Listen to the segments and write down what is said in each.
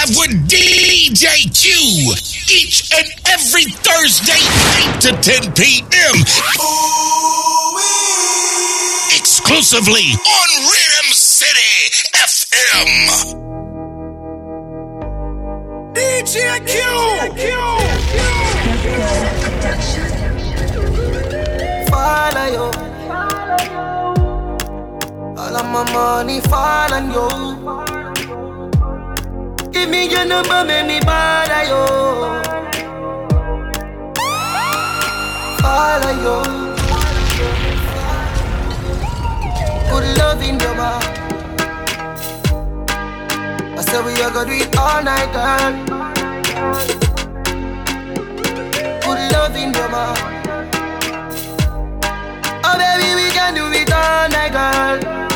Drive with DJ Q. Each and every Thursday, 8 to 10 p.m. Exclusively on Rhythm City FM. DJ Q. Follow you. All of my money fall on you. Give me your number, make me bother you. Follow you. Good love in your mouth. I said we are gonna do it all night, girl. Good love in your mouth. Oh baby, we can do it all night, girl.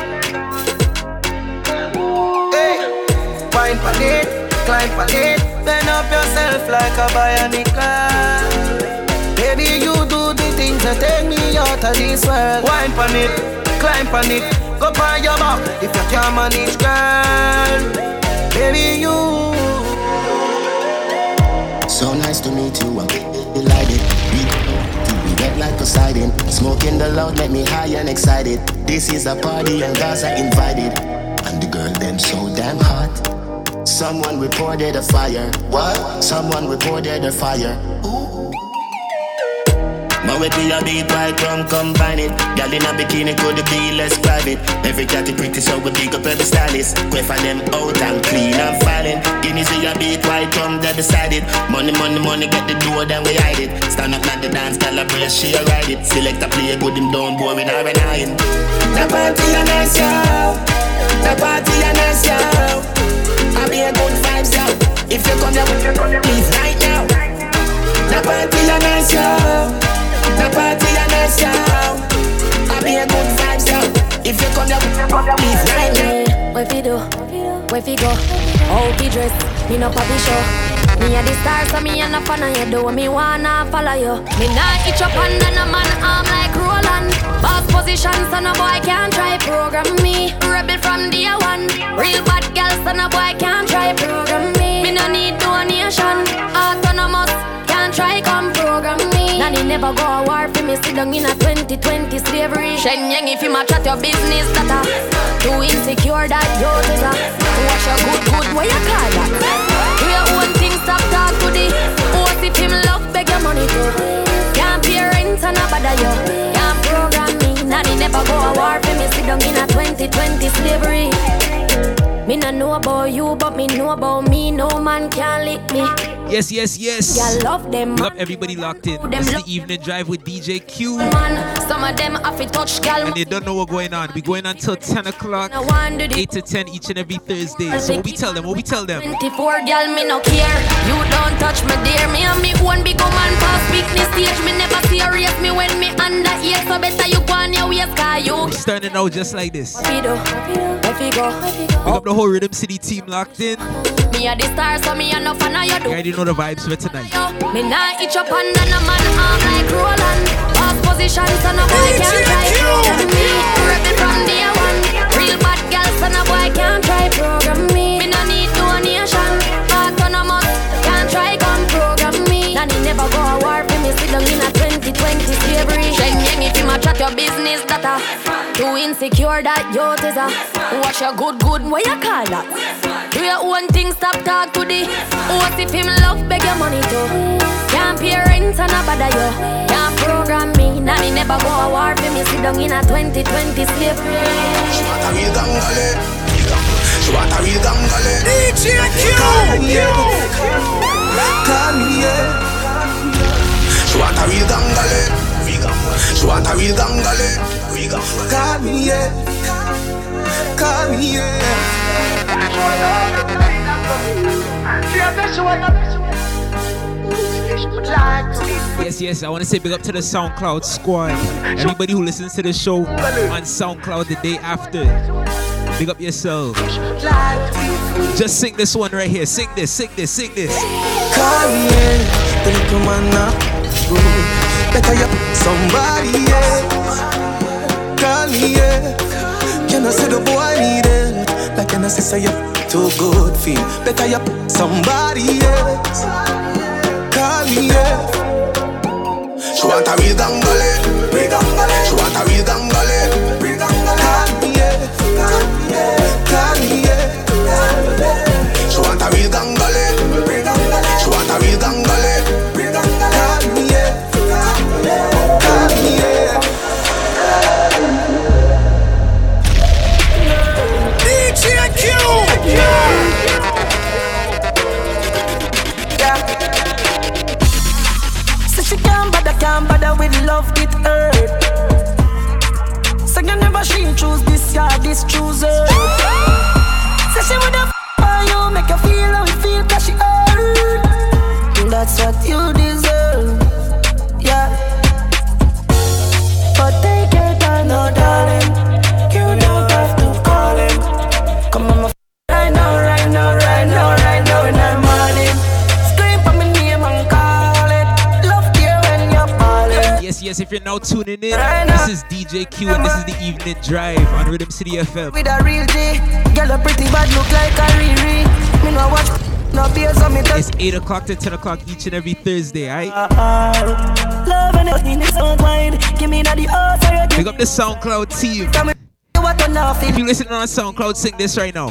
It, climb pan it Bend up yourself like a bionic Baby, you do the things that take me out of this world. Wine pan it, climb pan it. Go by your back if you can't manage, girl. Baby, you. So nice to meet you, I'm delighted. We wet like Poseidon Smoking the loud make me high and excited. This is a party and guys are invited. And the girl them so damn hot Someone reported a fire. What? Someone reported a fire. My way be a beat white rum combine it. Girl in a bikini could be less private. Every cat is pretty so we big up every stylist. Quay for them out and clean and filing. Guineas see a beat white rum they decided. Money, money, money get the door then we hide it. Stand up like the dance, calibrate, she a ride it. Select a play good him down, boring or an iron. The party a nice yo. The party a nice yo. Be a good vibes, yo. If you come here, please right now. The party a nice, yo. The party a nice, yo. I be a good vibes, yo. If you come here, please right now. What fi do? Where fi go? How dress? Me no papi show. Me a the star, so me a no fan of you. Do me wanna follow you. Me nah itch up under no man arm like Roland. Boss position, so no boy can't try program me. Rebel from day one. Real bad girl, so no boy can't try program me. Me no need donation. Never go a war for me. Sit down in a 2020 slavery. Shen Yang, if you match at your business, that a too insecure that you is a. Watch your good, good, what you call that? Do your own thing, stop talk to the. What if him love, beg your money too? Can't pay rent and a bother you. Can't program me. Nanny never go a war for me. Sit down in a 2020 slavery. Me no know about you, but me know about me. No man can lick me. Yes, yes, yes. Yeah, love them. Love everybody locked in. It's the evening drive with DJ Q. Man, some of them have to touch gal. And they don't know what's going on. We going on till 10 o'clock, 8 to 10 each and every Thursday. So what we tell them? What we tell them? 24 gal, me no care. You don't touch me, dear. Me and me one big woman pass weakness stage. Me never serious me when me under here. So better you go on your waist, cause you. Starting out just like this. What we do? What we go? Pick up the whole Rhythm City team locked in. Me a the star, so me a no fan of you do. You already know the vibes for tonight. Me nah itch up under no man arm like Roland. Boss position, so no boy can't try program me. Rebel from day one. Real bad girl, so no boy can't try program me. Your business, that a too insecure that youth is a. Watch your good, good, what you call that? Do your own thing, stop talk to the. What if him love, beg your money too? Can't pay rent and a bother you. Can't program me, nanny never go a war for me. Sit down in a 2020 slavery. Swata real gangale Swata real gangale DJ Q. Call me, yeah. Call me, yeah. Swata real gangale Real gangale Call me, yeah. Call me, yeah. Yes, yes, I want to say big up to the SoundCloud squad. Everybody who listens to the show on SoundCloud the day after. Big up yourself. Just sing this one right here. Sing this, sing this, sing this. Call me, yeah. The little man now. Better you somebody else. Call me, yeah. You know, say the boy need it. Like an wanna say you too good feel better you somebody else. Call me yeah. She want a real gangale, real gangale. She want a real gangale, real gangale. Call me call me yeah, call me yeah. Choose this, yeah, this choose she woulda f- you, make her feel how you feel, cause she hurt. That's what you deserve, yeah. But take your time, no darling. Yes, if you're now tuning in, this is DJ Q and this is the evening drive on Rhythm City FM. With a real G, girl a pretty bad look like a Riri. Me no watch no beers on me It's 8 o'clock to 10 o'clock each and every Thursday, alright? Uh, uh, love and everything is on wine. Give me the heart for your Big up the SoundCloud team. Tell me what on off If you listening on SoundCloud, sing this right now.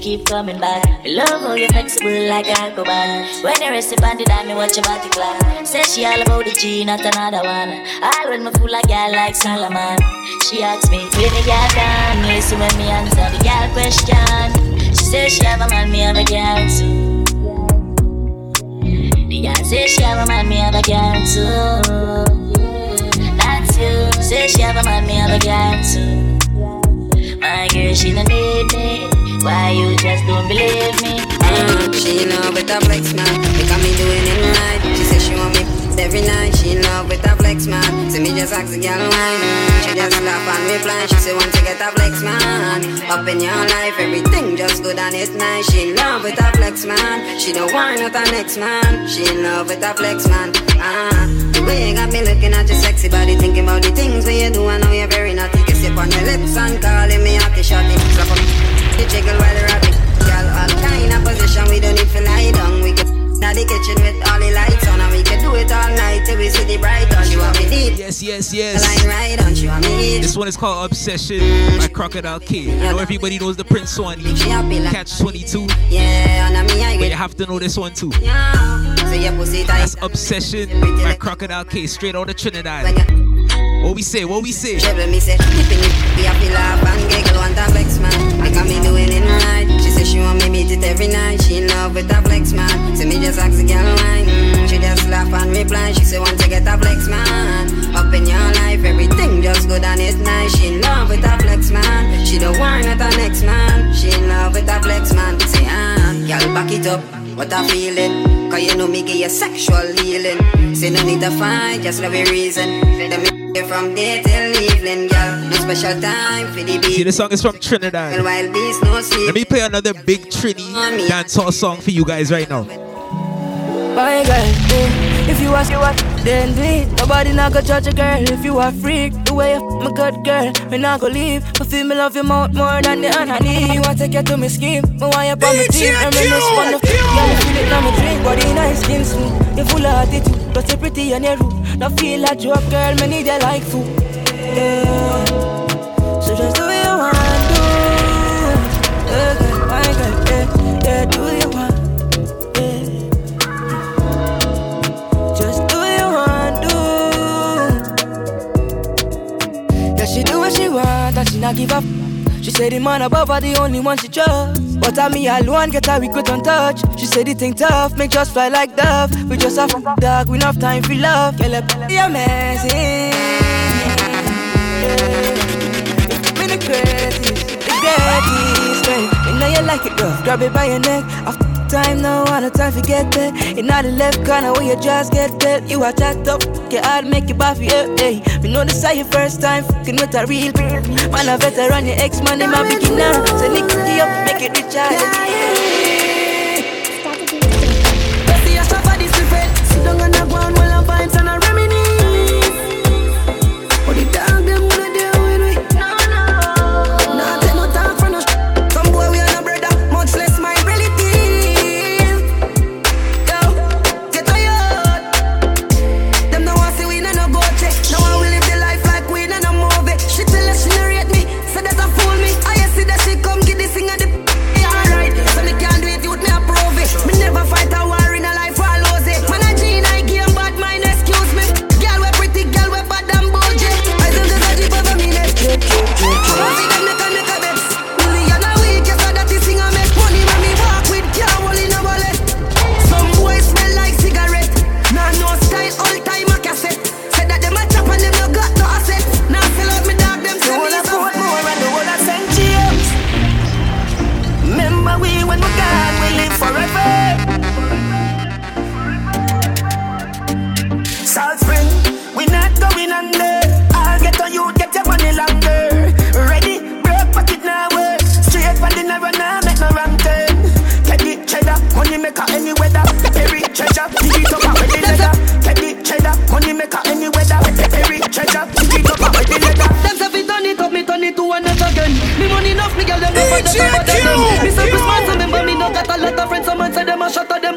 keep coming back. I love how you're flexible like alcohol. When you rest upon the dime, me watch your body clap. Say she all about the G, not another one. All when me fool like girl like Solomon. She asks me, when the girl done? Listen when me answer the girl question. She says she have a man, me have a girl too. The girl say she have a man, me have a girl too. That's you. Say she have a man, me have a girl too. My girl, she no need me. Why you just don't believe me? Uh, she in love with a flex man. Because me doing it right. She say she want me every night. She in love with a flex man. See me just ask the girl wine. She just laugh and reply. She say want to get a flex man. Up in your life, everything just good and it's nice. She in love with a flex man. She don't want not a next man. She in love with a flex man. Ah, the way you got me looking at your sexy body, thinking about the things that you do. I know you're very naughty. Kiss up on your lips and calling me hottie shotty. Slap you jiggle while you're at. Girl, all kind of position, we don't need to lie down. We can now the kitchen with all the lights on, and we can do it all night till we see the bright on. She want me deep, Yes, yes, line yes. right on. She want me deep. This one is called Obsession by Crocodile Kid. I know everybody knows the Prince one. She happy like Catch 22. yeah, and me I But you have to know this one too. yeah. So your pussy tight. That's Obsession by Crocodile K, straight out of Trinidad. What we say, what we say? Trouble me say, nipping it, be happy laugh and giggle, want a flex man. Because me doing it right. She say she want me beat it every night. She in love with a flex man. So me just ask the girl why. Mm, she just laugh and reply. She say want to get a flex man. Up in your life, everything just good and it's nice. She in love with a flex man. She don't want not a next man. She in love with a flex man. Say ah, girl back it up. What I feeling? Cause you know me give you sexual healing. Say no need to fight, just love your reason. Let from day till evening, girl. No special time for the See, beat. the song is from Trinidad. While beast no sleep. Let me play another big Trini dancehall song for you guys right now. My girl, eh, if you ask you what, then do it. Nobody not go judge a girl if you a freak. The way you f- my good girl, me not go leave. But feel me love your mouth more than the honey. You want take you to me scheme, me want you on my team. Reminisce one of yeah, me feel it on me drink. Body nice, skin smooth. You full of attitude, but you pretty and you rude. Now feel like you up, girl, need you like food. Yeah. So just do what you want, do. Yeah, girl, my girl, yeah, yeah, do what you want. Yeah. Just do what you want, do. Yeah, she do what she want, and she not give up. She said the man above her the only one she trust. But I me alone get a weak on touch. She said it ain't tough, make just fly like dove. We just have dog, we enough time for love. Girl, be amazing. Yeah. Me the greatest, the greatest. Right. You know you like it, girl. Grab it by your neck. After time now, want no time to get there. In the left corner where you just get there. You are chat up, get hard, make you buff, yeah, hey. Me know this is your first time, fucking with a real Man, a veteran, your ex man, my beginner. So lick it Check you! Me say Christmas and them, but me no got a lot of friends. Some man them a shot at them,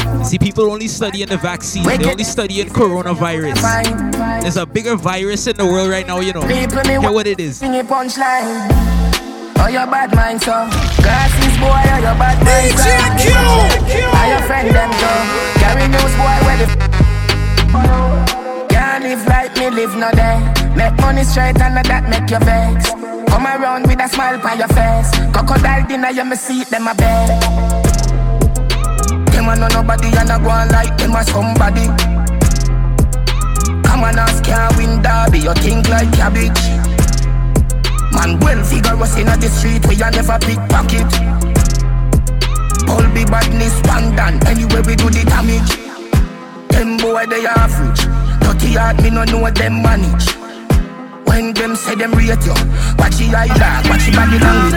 yeah, only studying the vaccine. They only studying coronavirus. There's a bigger virus in the world right now, you know. Hear what it is. Oh, your bad mind, so. Glasses, boy, oh, your bad mind, so. Are your friend, them, go Carry news, boy, where the Can't live like me, live no day. Make money straight and that make you vex. Come around with a smile on your face. Crocodile dinner, you me see them a bed a no nobody and a go on like them a somebody. Come on, ask can't win derby. You think like cabbage. Man, well vigorous in the street where you never pickpocket. All be badness, pandan. Anyway, we do the damage. Them boy they average. Dirty heart, me no know what them manage. When them say them rate you, watch the eye dog, watch the body language.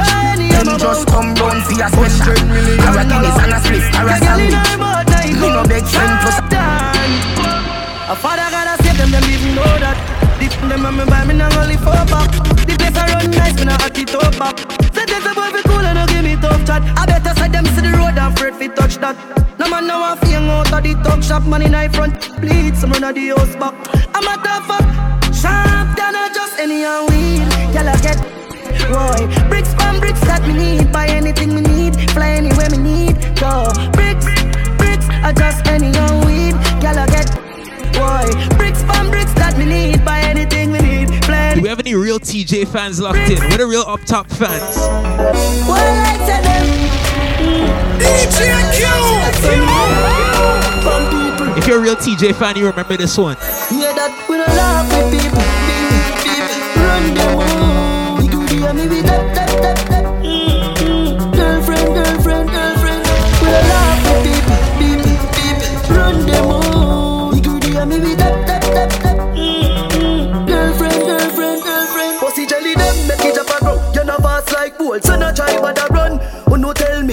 Them just come round for a special. Or a Guinness and a split, or a sandwich. Me no beg friend plus. A father gotta save them, them even know that. This them and me buy me now only four back. The place I run nice, me now hot it up back. Say this boy be cool and no give me tough chat. I better say them see the road and afraid fi touch that. No man now a feel out of the talk shop, money in front. Bleed some run of the house back. I'm a tough fuck. Sharp than a just any and weed. Girl, I get Roy. Bricks from bricks that me need. Buy anything me need. Fly anywhere me need. Go. Bricks, bricks, I just any and weed. Girl, I get Roy. Bricks from bricks that me need. Buy anything me need. Fly Do we have any real TJ fans locked bricks. in? What are the real up top fans? Well, I tell them. DJ Q. If you're a real TJ fan, you remember this one. Yeah, that we don't laugh with people. people, people.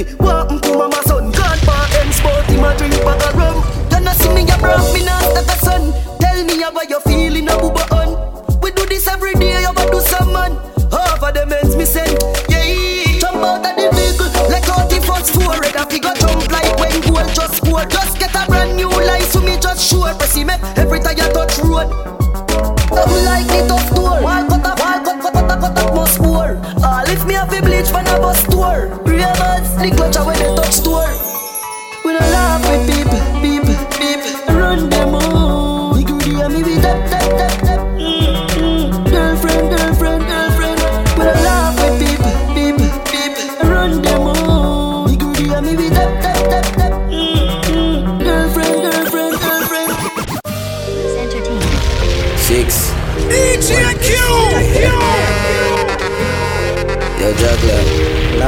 Me happened to mama son? God bar and sport him a drink bag of rum. Then I see me a broke me not that a son. Tell me how you feeling a booba on. We do this every day, you do some man. Half of them ends me send. Yeah, jump out of the vehicle like how the first four red. I figure jump like when goal just score. Just get a brand new life, so me just sure. Press him every time you touch road. Nothing like the tough door. Wall cut up, wall cut, cut, cut, cut, cut, must pour. Ah, lift me up a bleach for a bus tour. The clutch when they touch store.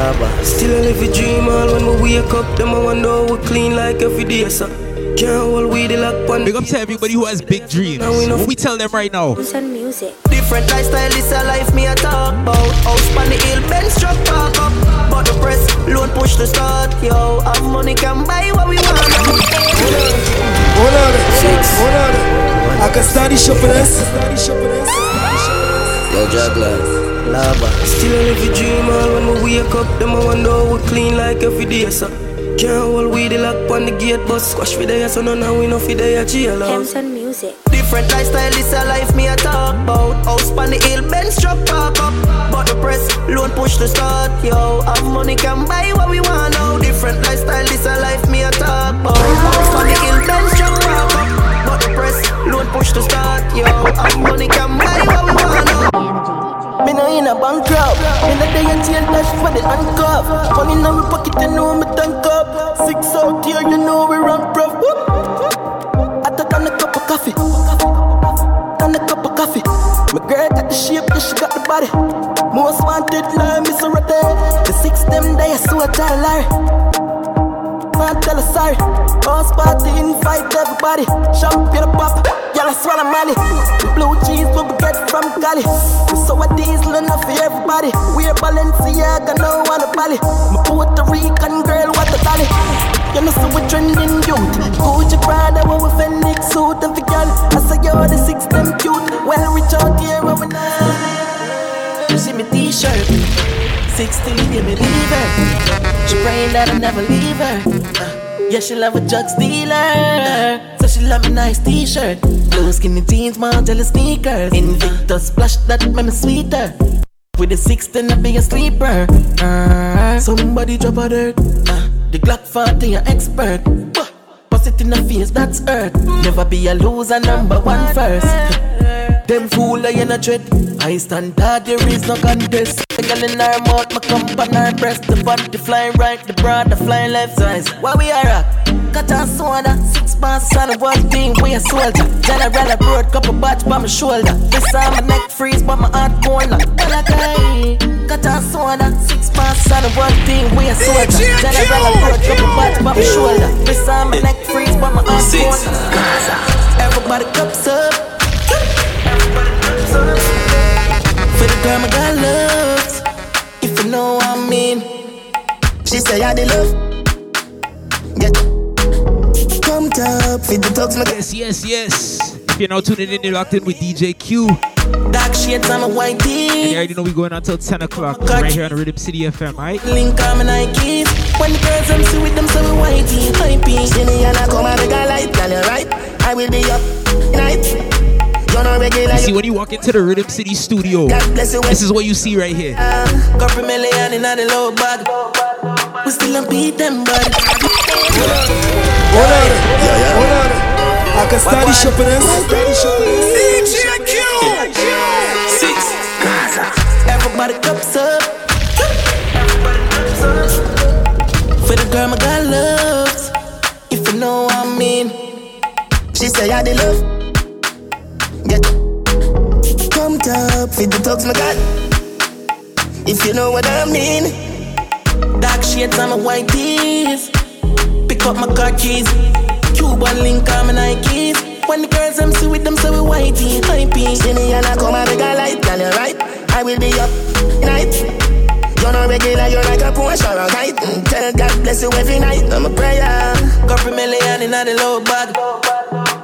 Lava. Still I live a dream all when we wake up, them I wonder we clean like every day, so can't hold weed lock one. Big up to everybody who has big dreams. What we tell them right now? Send music. Different lifestyle, this a life me a talk about. House on the hill, Benz truck park up. But the press, loan push to start, yo. Have money can buy what we want now. Hold on, Six. hold on. I can start the shop for this. Yo, juggler. Lava. Still I live a dream all when we wake up, them I wonder we clean like every day, so can't hold weed lock on the gate, but squash for the so no now we no for the jail house. Send music. Different lifestyle, this a life me a talk about. House on the hill, Benz truck park up. But the press, loan push to start, yo. Have money can buy what we want now. Different lifestyle, this a life me a talk about. House on the hill, Benz truck park up. But the press, loan push to start, yo. Have money can buy what we want now. Me no in a bankrupt Me no day and chain dash for the handcuff. Money in my pocket, you know me tank up. Six out here, you know we run prof. I took on a cup of coffee. On a cup of coffee. My girl got the shape, yeah, she got the body. Most wanted, like Miss Rate The six them day, I saw a child Larry Man, tell her sorry. House party, invite everybody. Champagne pop, y'all I swallow money The blue cheese we we get from Cali. So a diesel enough for everybody. We're Balenciaga, no one a Bali My Puerto Rican girl, what a dolly? You know so we trending youth. Gucci Prada, what we Phoenix suit And for girl, I say you're the six them cute. Well, reach out here, what we now You see me t-shirt. 16, yeah, me leave her She praying that I never leave her. Uh, Yeah, she love a drug dealer. So she love me nice t-shirt. Blue skinny jeans, Margiela sneakers. Invictus splash that make me sweeter. With the 16, I be a sleeper. Uh, Somebody drop a dirt. Uh, The Glock 40, an expert. Bust it in the face, that's earth Never be a loser, number one first them fool I in a dread. I stand hard, there is no contest. The girl in her mouth, my on her breast. The body flying right, the broad, the flying left size Why we are at? Cut and soda, six pants on one thing, we a soldier. General a broad, couple batch by my shoulder. This on my neck freeze, but my heart corner cry Cut and soda, six on a one thing, we a soldier. General a broad, couple batch by my shoulder. This on my neck freeze, but my heart corner Everybody cups up girl my God loves, if you know what I mean. She say I the love. Get pumped up, feed the talks my Yes, yes, yes. If you're now tuning in, you're locked in with DJ Q. Dark shades on my white And you already know we going until 10 o'clock right here on the Rhythm City FM, right? Link on my Nikes. When the girls I'm see with them, so we whitey, hypey. See me and I come and make a light, girl, you right. I will be up night. You're not regular. You see, when you walk into the Rhythm City studio, God bless you. this is what you see right here. Couple million in the low bag. We still don't beat them, bud. Hold on, hold on. I can start the shop for this. DJ Q. Six. Everybody cups up. For the girl my God loves, if you know what I mean. She say I love. Get pumped up, feed the talks my God. If you know what I mean. Dark shades on my white tees. Pick up my car keys. Cuban link on my Nikes. When the girls I'm see with them, so we whitey, hypey. See me and I come and make a light, girl, you right. I will be up night. You're not regular. You're like a Porsche or a kite. Mm, tell God bless you every night. I'm a prayer. Couple million in the low bag.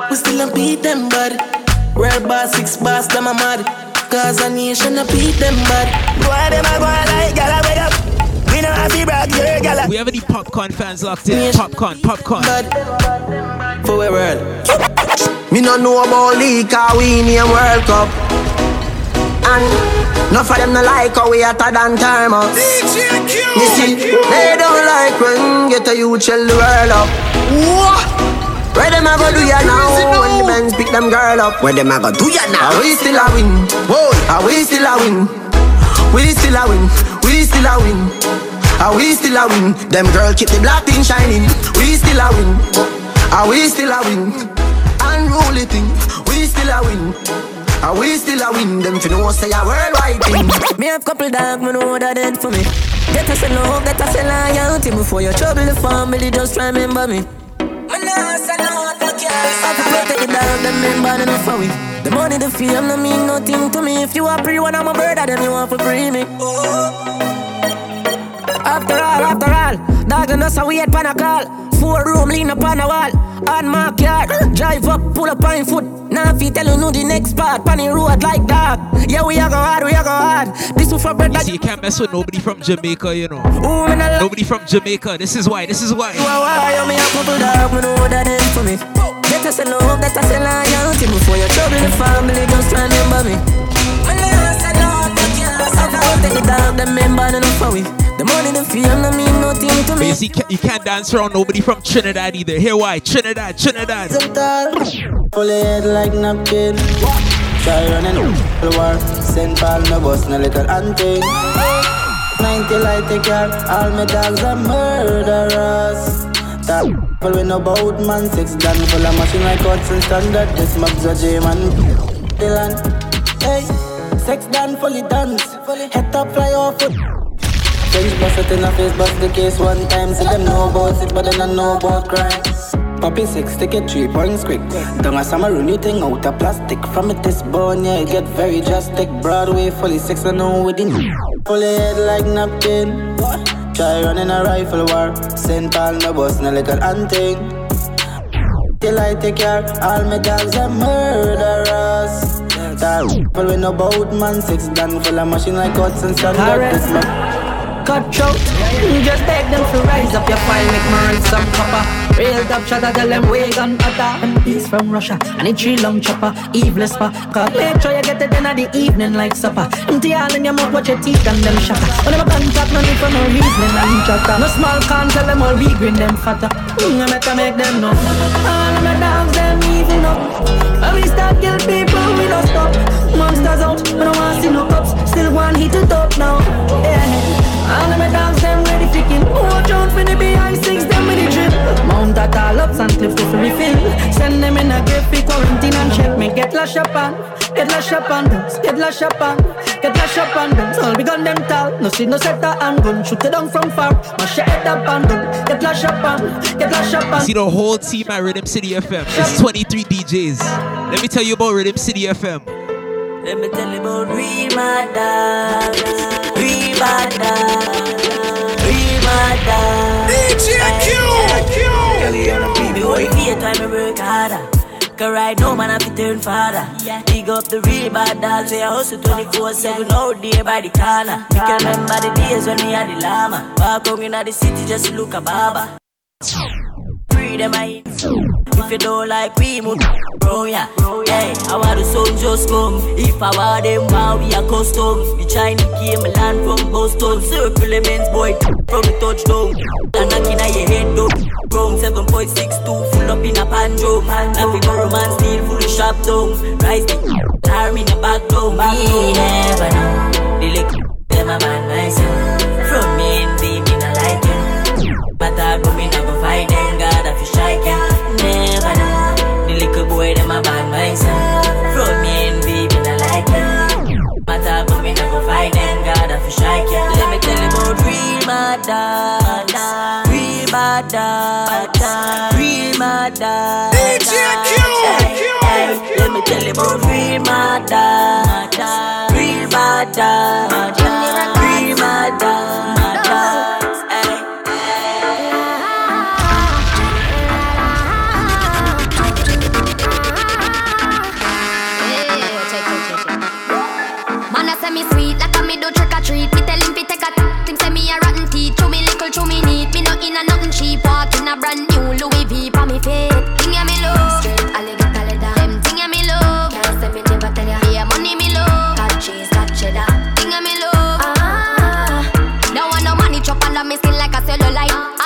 We still a beat them bad. Real boss, six boss, them a mad. Cause a nation a beat them bad. Boy, them a go like gala wake up. We know how to brag, yeah, gala. We have any Popcaan fans locked in? Popcaan, Popcaan. For we world. Me no know about league, cause we in a World Cup. And enough of them no like how we hotter than thermos. You see, they don't like when get a youth shell the world up. What? Where them a go do ya now? When the men's pick them girl up. Where them a go do ya now? Are we still a win? Whoa, are we still a win? We still a win. We still a win. Are we still a win? Them girl keep the black thing shining. We still a win. Are we still a win? Unruly thing. We still a win. Are we still a win? Them fi know say a worldwide thing. Me have couple dog, me know that dead for me. Get us a love, get us a loyalty Before your trouble the family, just remember me I to protect the dog, them men enough for The money, the fame, no mean nothing to me. If you are free, one of my brother, then you want to free me oh, After all, after all Dog and us a wait pan a call Four room lean up on a wall. On my yard Drive up, pull up on foot. Now if you tell you know the next part Pan road like dog Yeah, we are go hard, we are go hard. This is for bread You see, you can't mess with nobody from Jamaica, you know. Nobody from Jamaica, this is why, this is why. You are why, a couple dog, know that is for me. Get us a love, get us a loyalty Before you trouble the family, just remember me. Say no, but you I've got the dog, them men bad enough for we the money, the fame, no mean nothing to me. But you see, you can't dance around nobody from Trinidad either. Here why? Trinidad, Trinidad. Pull head like napkin. Try running the war. Send Paul no boss, no little hunting. 90 light take care. All my dogs are murderers. That people we know about man. Six full of machine like Hudson standard. This mob's a J man. Dylan. Hey, sex done fully dance. Head top fly off French bust it in a face, bust the case one time. See them know about it, but they don't know about crime. Poppy six, take it three points quick. Don't a summer run you thing out of plastic. From it this bone, yeah, it get very drastic. Broadway fully six, I know within. Fully head like napkin. Try running a rifle war. St. Paul, no boss, no little hunting. Till I take care, all my dogs are murderers. That people we know about man, six done full of machine like cuts and standard. Cutthroat. Just beg them to rise up your file, make me run some copper. Real shot, I tell them we gun utter. And he's from Russia, and it's tree long chopper, evil spot. Cause make sure you get it in the evening like supper. Empty all in your mouth, watch your teeth and them shatter. When them contact, no need for no reason and chatter. No small can tell them all we green them fatter. Mm, I make to make them know. All of my dogs, them even up. When we start kill people, we don't stop. Monsters out, we don't want to see no cops. Still one hit to top now. Yeah. All of my dogs, them ready for kill. Watch out for the behind six, them with the drip. Mount at all ups and cliff to refill. Send them in a grave for quarantine and check me. Get lash up on, get lash up on them, get lash up on, get lash up on them. All we gun them tall, no see no setter and gun. Shoot it down from far, mash your head up and gun. Get lash up on, get lash up on. See the whole team at Rhythm City FM. It's 23 DJs. Let me tell you about Rhythm City FM. Let me tell you about real mad real mad real mad DJ Q. Me work here, time me work harder. Cause right now, man, I fi turn father. Big up the real bad dogs, they hustle 24 7 out there by the corner. Me can remember the days when we had the llama. Walk home in the city just look a barber. Free them, I if you don't like we move, bro, yeah. Hey, I want the sun just come. If I want them, wow, we are custom. The Chinese came land from Boston. Circle immense boy from the touchdown. And knocking at your head though. Chrome 7.62, full up in a panjo. We go romance steel, full of shop down. Rise the arm in the back down. Me never know. The lick, them a man myself. From me and baby, not like you. But I go, me not go fight them. Strike you. Never know. The little boy, them a bad myself. From me and baby, not like you. But I go, me go fight them. God, I feel strike you. Let me tell you about real mad Real mad Real mad DJ Q, Let me tell you about real mad Real mad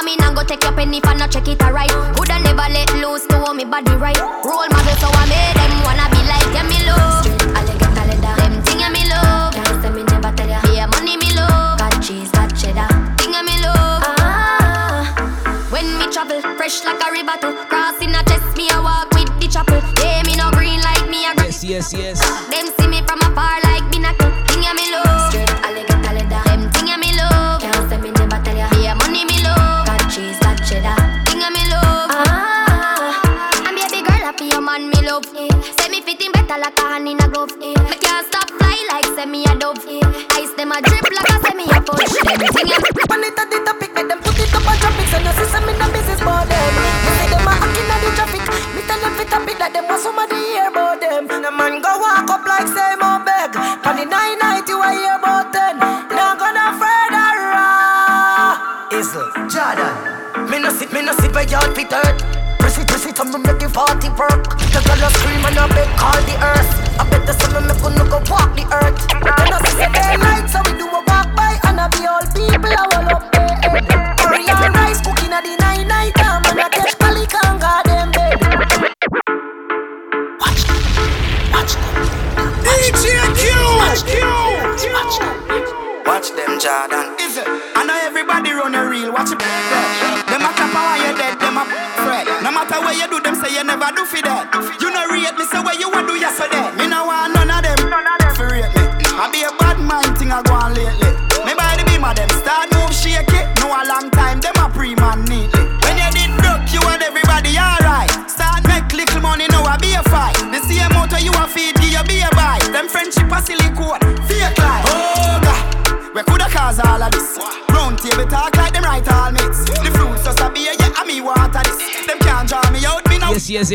I mean, go take your penny if I not check it alright. Coulda never let loose to hold me body right. Role model, so I made them wanna be like them. Me love. Them thing I me love. Can't say me never tell ya. Yeah, money me love. Got cheese, got cheddar. Thing I me love. Ah. When me travel, fresh like a river to crossing a chest, me a walk with the chapel. Yeah, me no green like me a Yes, yes, yes. Your man. Eh. Say me fitting better like a hand in a glove. Eh. Me can't stop fly like say me a dove. Eh. Ice them a drip like a say me a punch. Them thing ya. When it a the topic, make them put it up on traffic. So you see some in the business about them. You see them a acting on the traffic. Me tell them fit up it like them want somebody hear about them. The man go walk up like say more beg. On the nine night you a hear about ten. Isle, Jordan. Me no sit, me no sit where y'all fit hurt. Press it, press it, I'm make the party work. The girl scream and a beg call the earth. I bet the sun make no go walk the earth.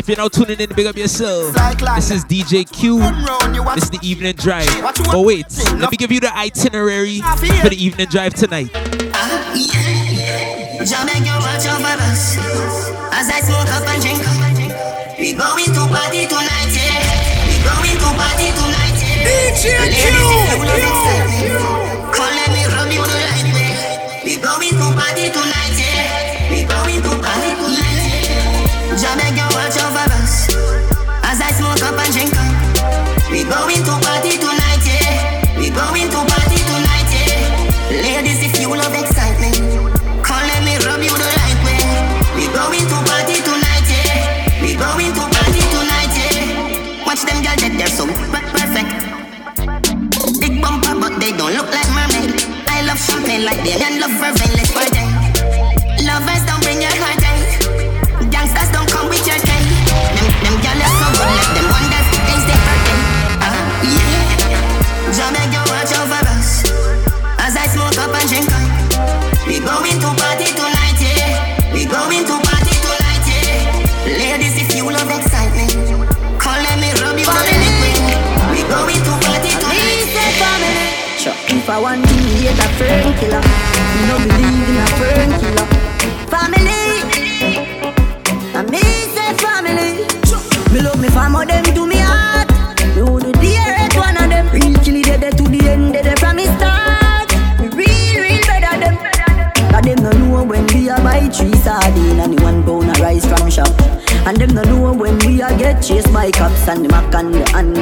You're now tuning in, to big up yourself. This is DJ Q. This is the evening drive. Oh, wait, let me give you the itinerary for the evening drive tonight. Ah, Jamaica, watch over us. As I smoke up and drink. We going to party tonight, yeah. We going to party tonight, yeah. DJ Ladies, killer, you know believe in a fern killer. Family, I me say family. Me love me family, them to me heart. Me do the hate one of them. Real killy dead dead to the end, dead from me start. Me real, real better them. Cause them no know when we a buy three sardine and one pound of rice from shop. And them no know when we a get chased by cops and the mac and the handgun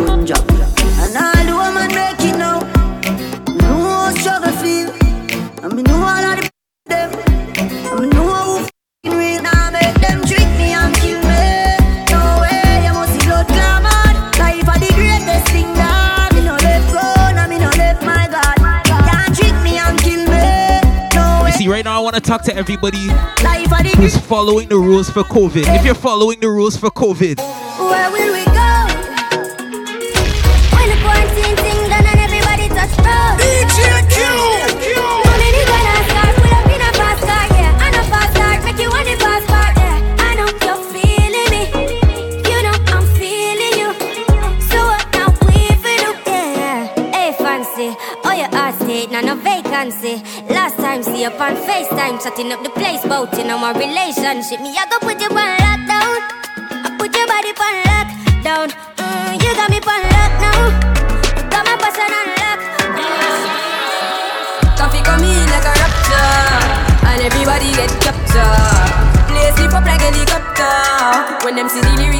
everybody Life are the who's following the rules for COVID. If you're following the rules for COVID, up on FaceTime, setting up the place, boating on my relationship. Me, I go put you on lockdown. I put your body on lockdown. Mm, you got me on lock now. You got my person on lockdown. Coffee come in like a rapture, and everybody get captured. Place sleep up like helicopter when them see the lyrics.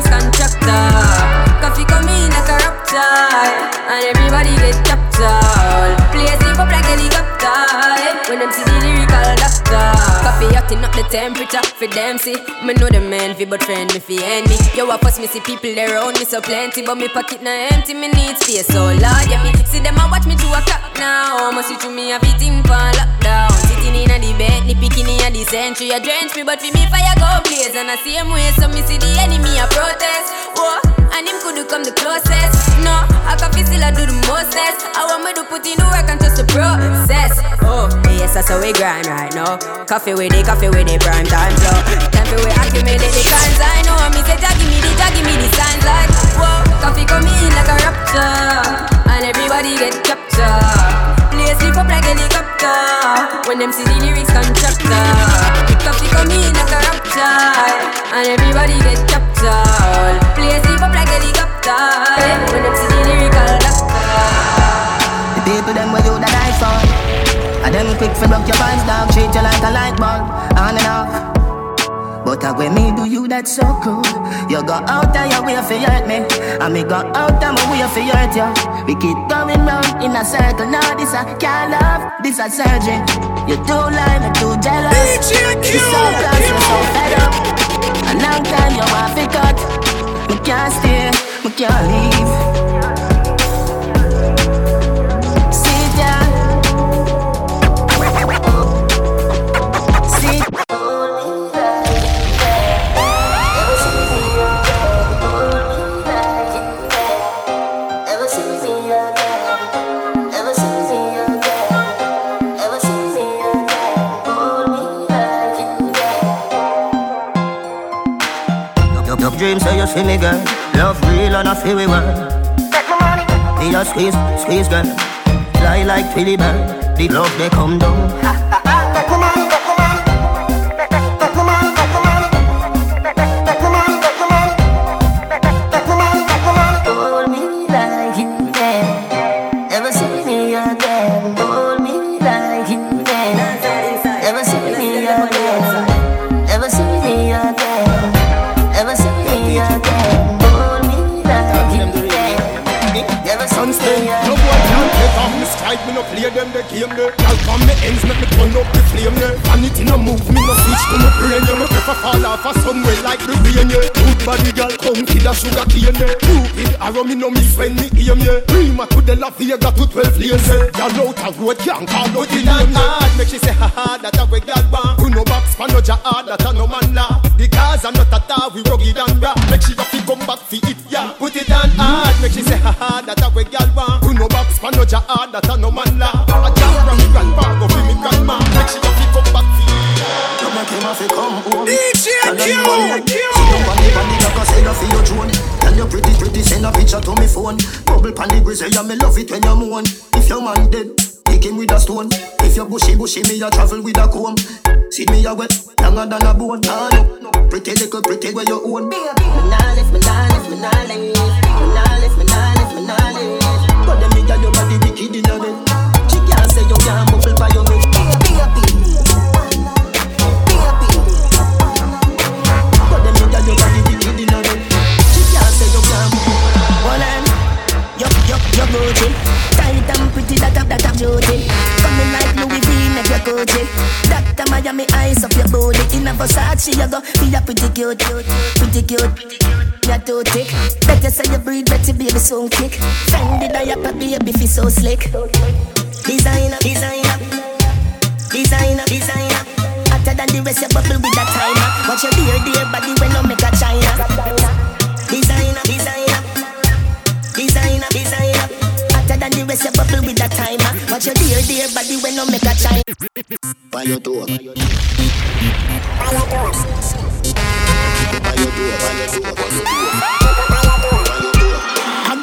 Temperature for them see. Me know the man fi but friend me fi enemy. Yo, I pass me see people around me so plenty, but me pocket na empty. Me need space so large. Yeah, me see them a watch me to a clock now. Must see to me a beating for lockdown. Sitting in a the bed, the picking in a the century. A drench me, but fi me fire go blaze. And I see same way, so me see the enemy a protest. Whoa, and him could come the closest. No, I can feel still I do the mostest. I want me to put in the work and trust the process. Oh, yes, that's how we grind right now. Coffee with it, coffee with it, prime time flow. Time for we accumulate the kinds I know. Me say, Jah give me the, Jah give me the signs like, whoa, coffee come in like a rapture, and everybody get captured. Play sleep up like helicopter when them see the lyrics constructor. Coffee come in like a rapture, and everybody get captured. Play sleep up like helicopter when them see the lyrical doctor. The people them where you the die for. And them quick for broke your vibes, dog. Treat you like a light bulb, on and off. But uh, when me do you that so cool. You go out of your way for hurt me. And me go out of my way for hurt you We keep going round in a circle. Now this a can't love, this a surgery You too lying, you too jealous. You so close, you so fed up. A long time you want to cut. Me can't stay, me can't leave see me, girl. Love real and I feel we well. Me a squeeze, squeeze, girl. Fly like Philly bird. The love they come down. them the game there. I'll come me ends, make me turn up the flame there. Vanity no move, me no switch to my brain yeah. Me prefer fall off a somewhere like the rain yeah. Good body girl, come to the sugar cane yeah. Stupid arrow, me no miss when me aim yeah. Prima to the La Vega to 12 lanes yeah. Y'all out a road can't call out the name yeah. Make she say ha ha, that a way girl want. Who no box, pan no hard, that a no man laugh. The cars are not a tar, we rugged and raw. Make she have to come back for it yeah. Put it on hard, make she say ha ha, that a way girl want. Who no box, pan no hard, that a no man laugh. A jam from me grandpa, go Q, him Q. See the body like a sailor for your drone. Tell you pretty pretty send a picture to me phone. Bubble pan the grizzly, yeah me love it when you moan. If your man dead, pick him with a stone. If you bushy bushy, me a travel with a comb. See me a wet, younger than a bone. No, no, pretty little pretty where you own. Me nah me nah me nah me nah me nah me nah. But them me a your body wicked in a bed. She can't say you can't bubble by your neck. Versace, you go be a pretty cute, pretty cute. You're too thick. Better say you breathe, better baby soon kick. Fendi diaper, baby feel so slick. Designer, designer, designer, designer. Hotter than the rest, you bubble with that timer. Watch your dear, dear body when you make a China. Designer, designer, rest, you bubble with that timer. Watch your dear, dear body when you make a China. By your door. By your door. By your door. By your door. By your door.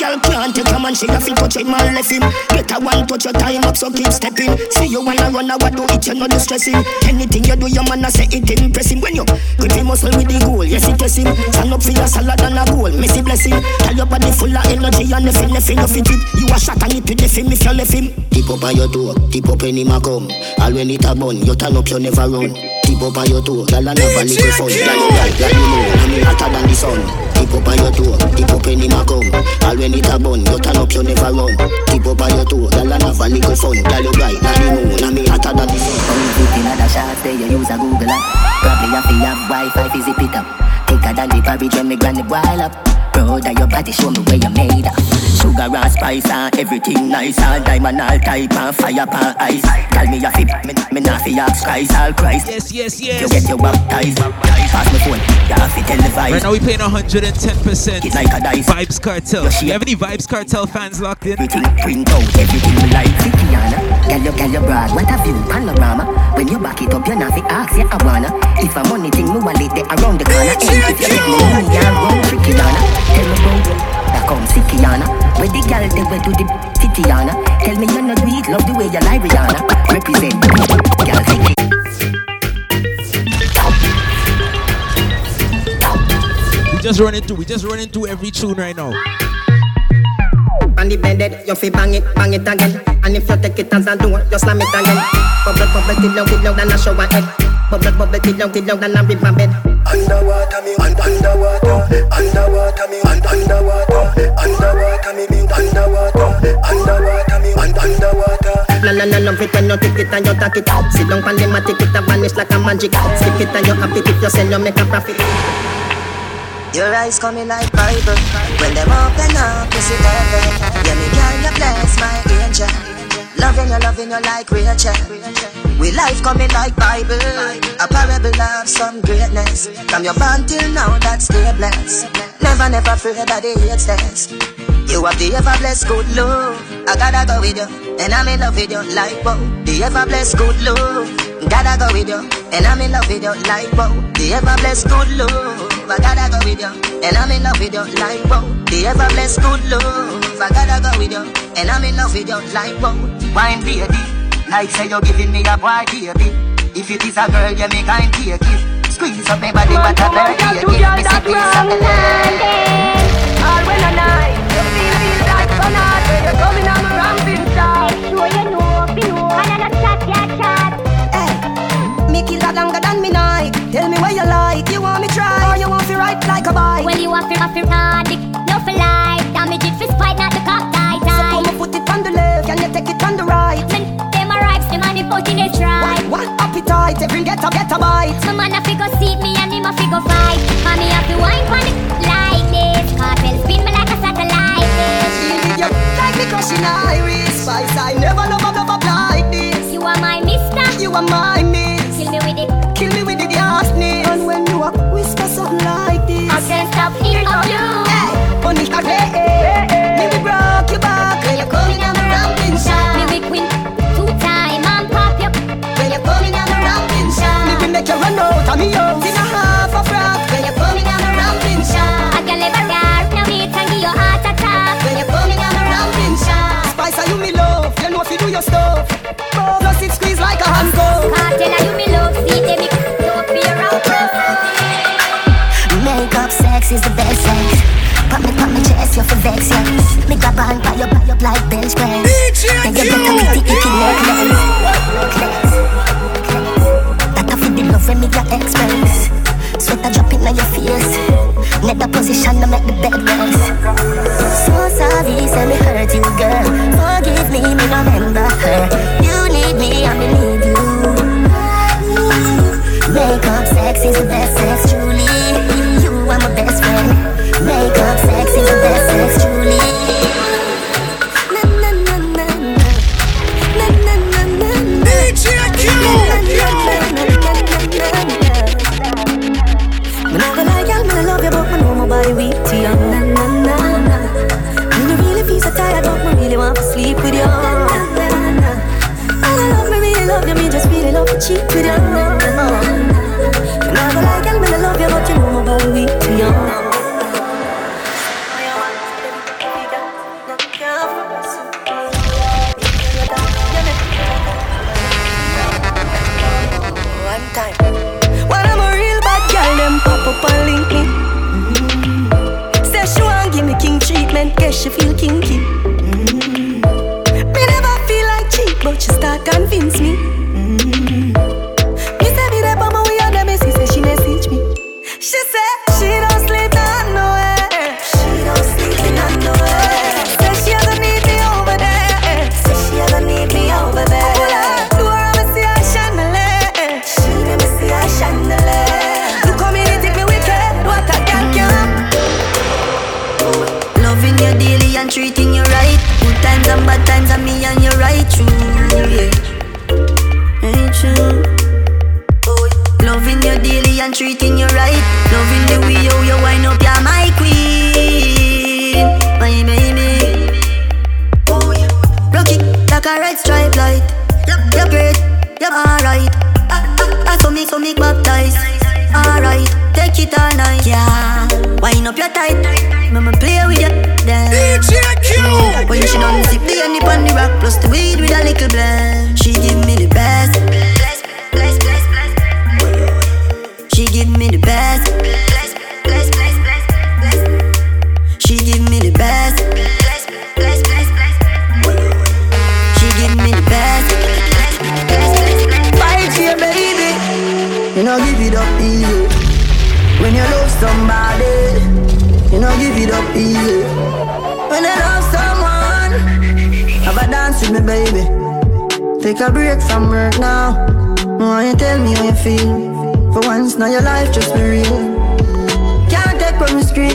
A girl can't take a man, she a fit touch him and left him. Get a one touch your time up, so keep stepping. See you wanna run, I do it, you know the stressing. Anything you do, your man a say it impress him. When you grip him muscle with the goal, yes it press him. Stand up for your salad and a goal, messy blessing. Tell your body full of energy and nothing, nothing, nothing it. You a shot and it with the film if you left him. Tip up by your door, tip up when him a come. All when it a bun, you turn up, you never run. Tip up by your door, girl a never little fun. Girl you right, girl you know, and me hotter than the sun. Tip up on your toe, tip up when him a come. All when it a bun, you turn up, you never run. Tip up on your toe, girl and have a little fun. Girl you bright, na the moon, na me hotter than the sun. Only fifteen other shots there, you use a Google app. Probably have to have Wi-Fi zip it up. Thicker than the porridge when me granny boil up. Proud of your body, show me where you made. Sugar and spice and everything nice. All diamond, all type and fire and ice. Tell me your fit, me, me not fi ask Christ, all Christ. Yes, yes, yes. You get your baptized. Pass me phone, you have to tell the televise. Right now we paying 110%. It's like a dice. Vybz Kartel. You have any Vybz Kartel fans locked in? Everything print out, everything we like. Tikiana, girl you, girl you broad, what a view, panorama. When you back it up, you not fi ask, yeah, I wanna. If I'm money thing, me wallet there around the corner. Hey, if you get me money, I'm run trickyana. Tell me bro, that come sickyana. Where the girl they went to the cityana. Tell me you're not do it, love the way you lie, Rihanna. Represent, girl, sicky. We just running through, we just running through every tune right now. On the bed, you fi bang it, bang it again. And if you take it as a door, you slam it again. Bubble, bubble, till down, till down, than a shower head. Bubble, bubble, till down, till down, than a river bed. Underwater me, un- underwater, underwater me, un- underwater, underwater me, me, underwater, underwater me, un- underwater. No, no, no, no, pretend you take it and you take it out. Sit down pan the matic, it a vanish like a magic. Skip it and you happy if you sell, you make a profit. Your eyes coming like Bible When them open up, you see heaven Yeah, me girl, you bless my angel Loving you, loving you like Rachel We life coming like Bible. A parable of some greatness. From your born till now, that's stay blessed Never, never afraid of the hate test You have the ever blessed good love I gotta go with you And I'm in love with you like wow. The ever blessed good love Gotta go with you And I'm in love with you like wow. The ever blessed good love I gotta go with you And I'm in love with you like wow. The ever blessed good love I gotta go with you And I'm in love with you like wow Wine baby Like say you're giving me a boy baby If it is a girl you make I'm take it Squeeze up my body what a birthday gift Me say please suck the All when I night, you feel feel like sun hot when you coming on my ramping shot. Sure you know, be know, and I not chat, yeah, chat. Me kill that longer than me night. Tell me what you like. You want me try or you want me right like a bike? Well, you have to, have to hard it, no for life. Damage it for spite, not the cock tight, So come and put it on the left, can you take it on the right? Men, them a ripes, them and the put in the try. One appetite, every get a get a bite. My man a figure seat me and him a figure fight. And me have to wine pon it like this. Kartel spin me like a satellite dish. You like me crushing iris. Spice, I never love a love up like this. You are my mister. You are my miss. Kill me with it. Kill me with the gasness. And when you a whisper something like this, I can't stop hearing of you. Hey, punish that. Me we broke your back when you coming on the shot. Me we queen two time and pop you. When you coming on the shot. Me we make you run out of me house in a half a frock. When you coming on the shot. I can live a car, now me can give you heart attack. When you coming on the shot. Spice, are you me love? You know if you do your stuff. Plus it squeeze like a handcuff. Are you me love? See them, me don't be around. Makeup sex is the best sex. Pop me, me chest, you for vex, yes. Me grab on by your, by your like bench press. Then you get a pretty icky necklace. That a for the love when me your express. Sweat a drop in on your face. Net the position to make the bed rest. So sorry, say me hurt you, girl. Forgive me, me remember her. You need me, I me need you. Makeup sex is the best sex, truly. You are my best friend. Makeup sex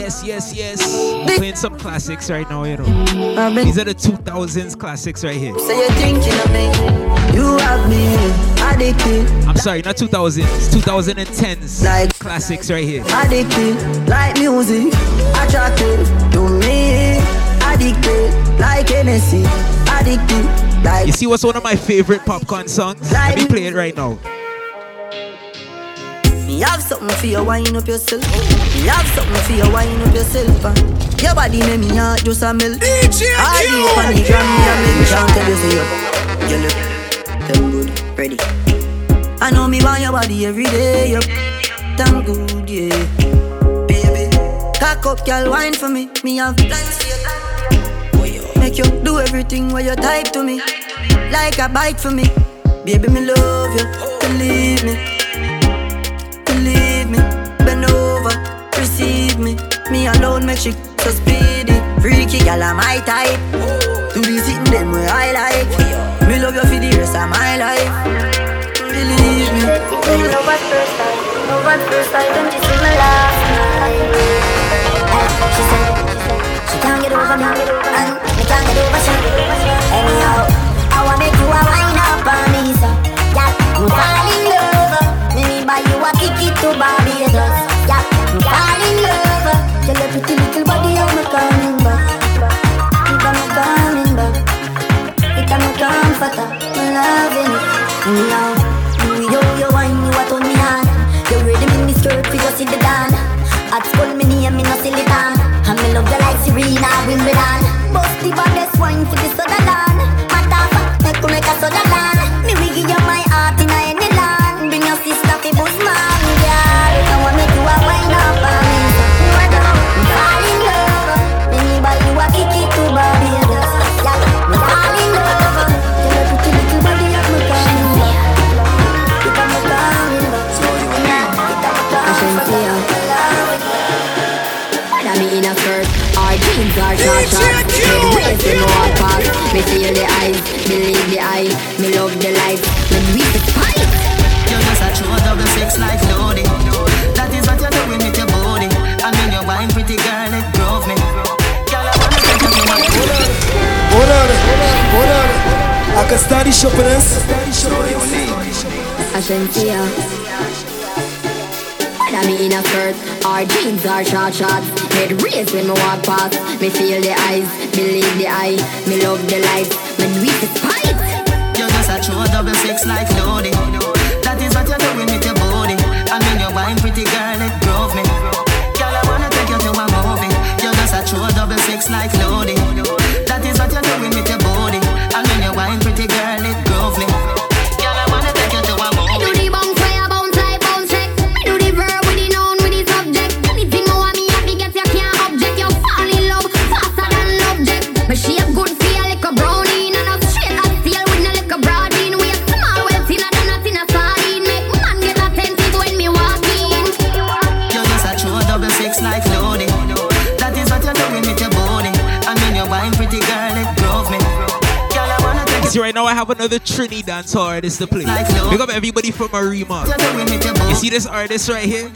Yes, yes, yes. I'm playing some classics right now, you know. These are the 2000s classics right here. So you're thinking of me. You have me addicted. I'm sorry, not 2000s, 2010s like classics right here. Addicted, like music, attracted to me. Addicted, like Hennessy. Addicted, like. You see what's one of my favorite Popcaan songs? Let me play it right now. Me have something for you, wind up yourself. Me have something for you, wind up yourself. uh. Your body make me heart just a melt. DJ the up on the gram, me a make me shout tell you say you, you look damn good, ready. I know me want your body every day, you damn good, yeah. Baby, cock up, girl, wine for me. Me have plans for you. Make you do everything where you type to me, like a bite for me. Baby, me love you, believe me. Me, bend over, receive me. Me alone make she so speedy. Freaky gal, I'm my type. To be sitting them where I like. Me love you for the rest of my life. Believe me. Love at first sight, love at first sight, don't you see me last night? She said, she can't get over me, uh-huh. and me can't get over she. Anyhow, I wanna make you a wine up on me, so yeah, me love. Me you a ticket to Barbados, yeah, me fall in love. Tell your pretty little body how me coming back, it a me coming back, it a me comforter, me loving it. Anyhow, you yo wine you a turn me on, you ready me me skirt for you see the dan. At school me name me no silly tan, and me love you like Serena Wimbledon. Bust the baddest wine for the dan. Matter of fact, make you make a dan. Me will give you my heart in any land. Bring your sister fi feel the eyes, believe the eye Me love the life, when we the fight You're just a true double six like loading. That is what you're doing with your body. I mean, you're wine pretty girl, it drove me. Girl, I wanna take you to my Hold on, hold on. I can start the shopping this. Ashantia Whether me in a skirt Our jeans are short shorts Head raised when me walk past Me feel the eyes, believe the eye Me love the light, when we fight You're just a true double six like loading. That is what you're doing with your body. I mean, you're wine pretty girl, it drove me. Girl, I wanna take you to a movie. You're just a true double six like loading. I have another Trini dancer artist to play. Big up everybody from Arima. You see this artist right here?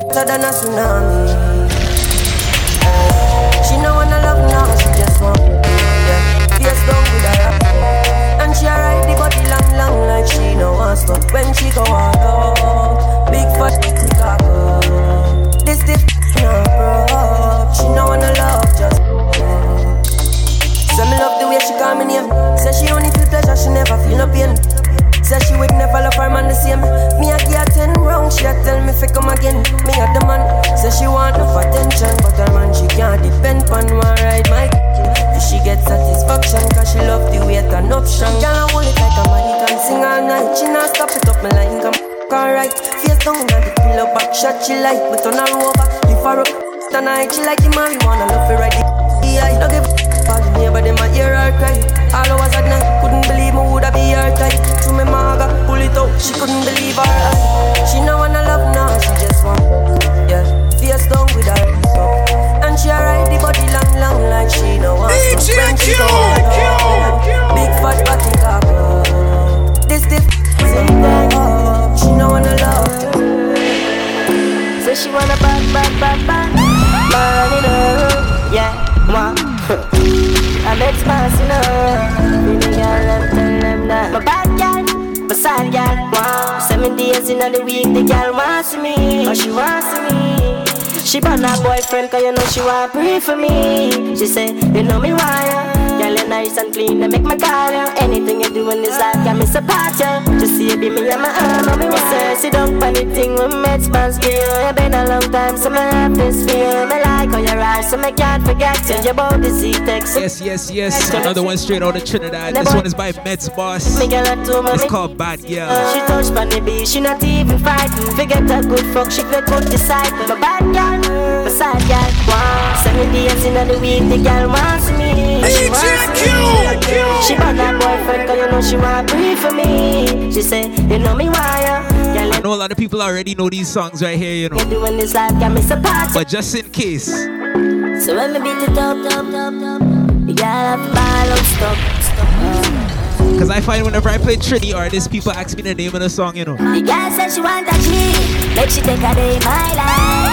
She like, but on her over. Lift her up tonight, she like the marijuana, love it right. Yeah, I don't give a all the neighbor them a hear her cry. All hours at night, couldn't believe me woulda be her type. To me maga, pull it out, she couldn't believe her eyes. She no wanna love now, she just want yeah. Face down with her and she a ride the body long, long like she no want stop. When she go out, big fat body cock up. This the thing she wanna bad, bad, bad, bad Man her room, yeah, moi I'm expansive, no Baby girl, let tell them that. My bad girl, my side girl, wow Seven days in the week, the girl wants me. Oh, she wants me. She brought her boyfriend, cause you know she want pray for me. She say, you know me why you nice and clean, they make my call you Anything you do in this life, got me support you Just see you be me and my arm, and me want say Sit down for anything with me, it's my skill It's been a long time, so me have this feel Me like how your eyes, so me can't forget Tell you about the Z-Tex Yes, yes, yes. Another one straight out of Trinidad. This one is by Medz Boss. Me girl a two, It's called Bad Girl. She touch funny the she not even frightened. Forget a good fuck, she fit good disciple. My bad girl, my side girl, wow. Seven days in the week, the girl wants me. She wants me. She brought her boyfriend, cause you know she want pray for me. She say, you know me why? Girl, I know a lot of people already know these songs right here, you know. doing this life, got me support. But just in case, So when me beat it up, up, up, up, the girl have to ball out, stop, stop. because I find whenever I play Trini artists, people ask me the name of the song, you know. The girl said she want a G, make she take a day in my life.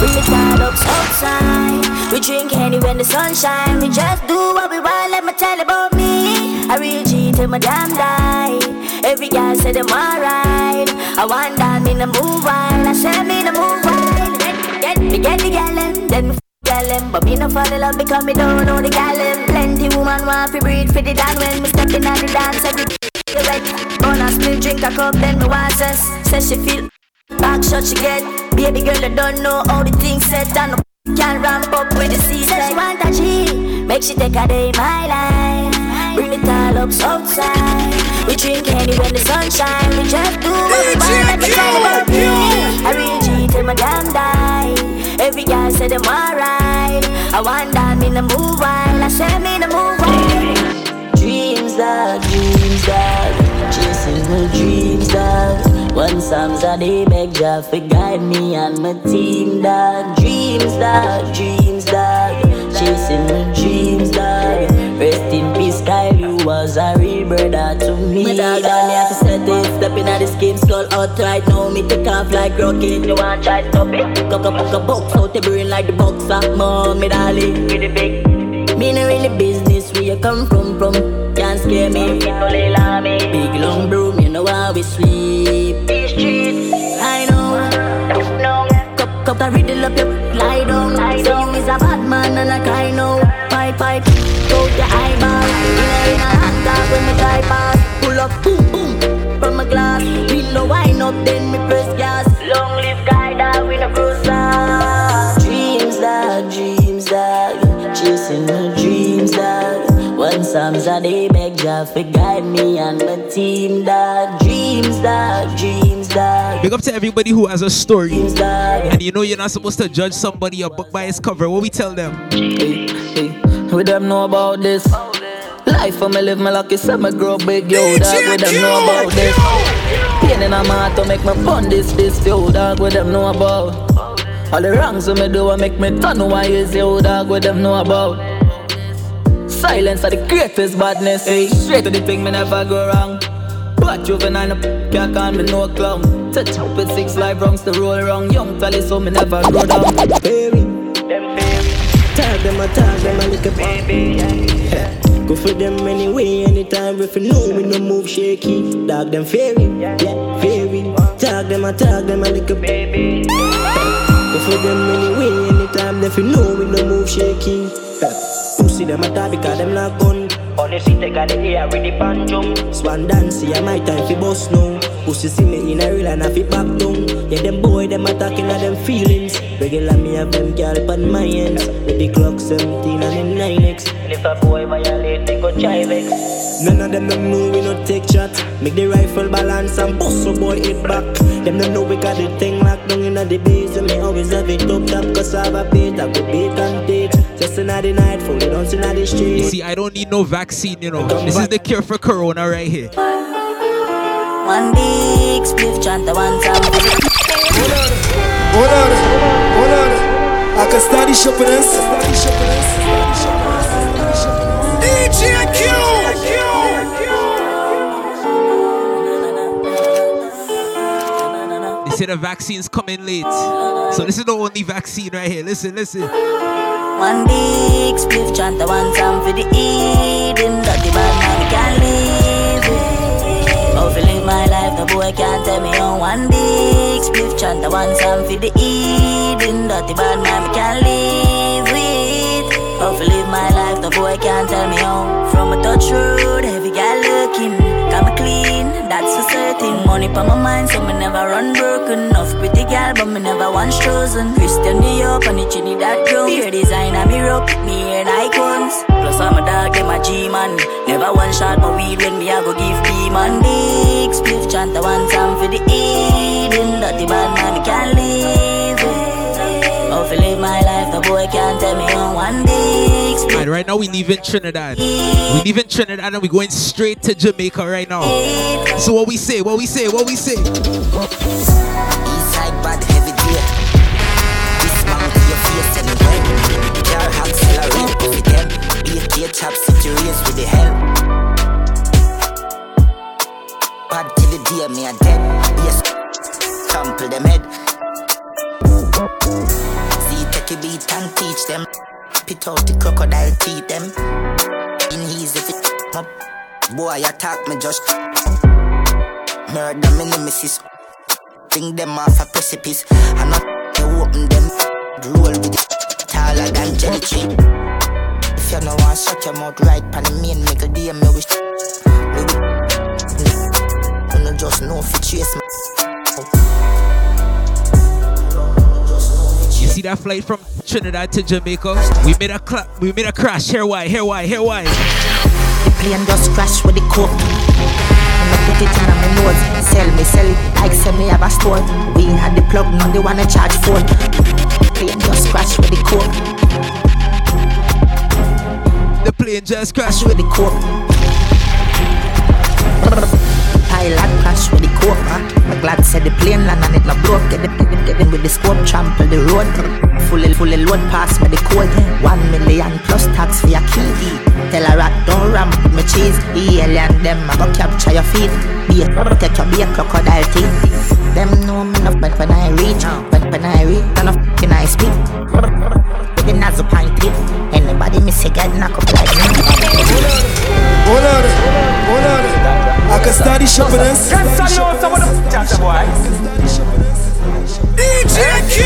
Bring the car up outside. We drink any when the sun shine. We just do what we want. Let me tell about me. I real G till my damn die. Every girl say them alright. I want that me to move on. I said me to move on. Get, me get the gal them, then me gal them. But me no fall in love because me don't know the gal them. Plenty woman want to breed for the dan when me in at the dance every you wet. Bonus me drink a cup, then me want sense. Say she feel back shot she get. Baby girl, I don't know how the things set. I no can ramp up with the season. Say she want a G, make she take a day in my life. Bring it all up outside. We drink any when the sun shine. We just do what we want. Let me tell you about me. I real G till my damn die. Every guy say them alright. I want that me to move on. I say me to move on. Dreams dog, dreams dog, chasing the dreams dog. One Psalms a day beg Jah for guide me and my team dog. Dreams dog, dreams dog, chasing the dreams dog. Rest in peace, Kyle, you was a real brother to me. My dog and me have to set it, stepping at the scheme, skull out right now. Me take off like rocket. You want try stop it? Cock up, cock a box out the brain like the boxer. Mom, me darling, with the big. Me no really business where you come from, from Can't scare me, no lela me Big long broom, you know how we sleep I know No, cup, cup, I riddle up your lie down. Say you is a bad man and I cry now Pipe, pipe, go your eyeball. In a, in a hot dog when me drive past. Pull up, boom, boom, from my glass. Window wine up, then me press gas. Long live guy that we no cross cruiser Dreams, dog, dreams, dog. Chasing my dreams, dog. One Psalms a day beg Jah for guide me and my team, dog. Dreams, dog. Dreams. Big up to everybody who has a story. And you know you're not supposed to judge somebody a book by its cover. What we tell them? We them know about this. Life for me live me lucky, say me grow big, yo dog. We them know about this. Pain in my heart to make me fun this, this, yo dog. We them know about. All the wrongs we me do, I make me turn why is yo dog. We them know about. Silence are the greatest badness. Hey, straight to the thing, me never go wrong. But juvenile, no p- can't call me no clown. Touch up with six live wrongs to roll wrong. Young tally, so me never go down. Baby, them baby. Tag them a tag them I a little baby. Yeah. Go for them anyway, anytime if you know we no move shaky. Dog them fairy, yeah, fairy. Tag them, I tag them, I like a baby. Go for them anyway, anytime if you know we no move shaky. Pussy them a tie because them not gun. Honestly, take out the air with the banjum. Swan dance, yeah, my time fi boss now. Pussy see me in a real and I fi back down. Yeah, them boy, them attacking at them feelings. Regular me have them girl on my ends. With the clock 17 and the 9x. And if a boy violate, they go try vex. None of them don't know we no take shot. Make the rifle balance and bust a boy hit back. Them don't know we got the thing locked down in the base. And me always have it up top cause I have a beat. I go beat and date. Just in the night, fully don't see the street. You see, I don't need no vaccine, you know. This is the cure for corona right here. One big spliff chant the one time. Hold on, hold on. I can study shopping this. DJ Q. They say the vaccine's coming late. So this is the only vaccine right here. Listen, listen. One big spliff chant one time for the Eden. That the bad man can live it. Oh, fi live my life, the boy can't tell me on. One big spliff chant one time for the Eden. That the bad man can live with. Oh, fi live my life, the boy can't tell me on. From a touch road, heavy guy looking. Me clean, that's for certain. Money pa my mind, so me never run broken. Enough pretty gal, but me never once chosen. Christian York and the Trinidad drum. Beer design and me rock, me hair icons. Plus I'm a dog, them a G-man. Never one shot my weed when me I go give man. Big spliff chant the one time for the. That the bad man me can't live it. Oh, live my life, boy can't tell me on one spliff. Right now we leaving Trinidad. We leaving Trinidad and we going straight to Jamaica right now. So what we say? What we say? What we say? Eastside bad heavy gear. Dismount to your face anyway. Car accelerate with them. AK chop city race with the hell. Bad till the day me a dead. Yes, trample them head. A beat and teach them. Pit out the crocodile teeth them. In easy if it up. Boy attack me just. Murder me nemesis. Bring them off a precipice. And not they open them. Roll with it. Taller than jelly tree. If you know want shut your mouth right pan the main make a day me wish. Me just know if you chase see that flight from Trinidad to Jamaica? We made a cla- we made a crash. Here why? Here why? Here why? The plane just crash with the coke. And I put it in my nose. Sell me, sell it. Like say me have a store. We had the plug, now they wanna charge phone. The plane just crash with the coke. The plane just crashed with the coke. Pilot crash with the coke. My glad said the plane land and it not broke. Get in, get in, get in with the scope, trample the road. Fully, fully load pass me the code. One million plus tax for your key. Tell a rat don't ramp with me cheese. The alien them I go capture your feet. Be a take your be a crocodile teeth. Them know me enough but when I reach, when when I reach, enough can I speak. With the nazo pine trip. Anybody miss a get knock up like me. Hold on, hold on. I can study shopping this. Yes, I know some of the chat boy. DJ Q.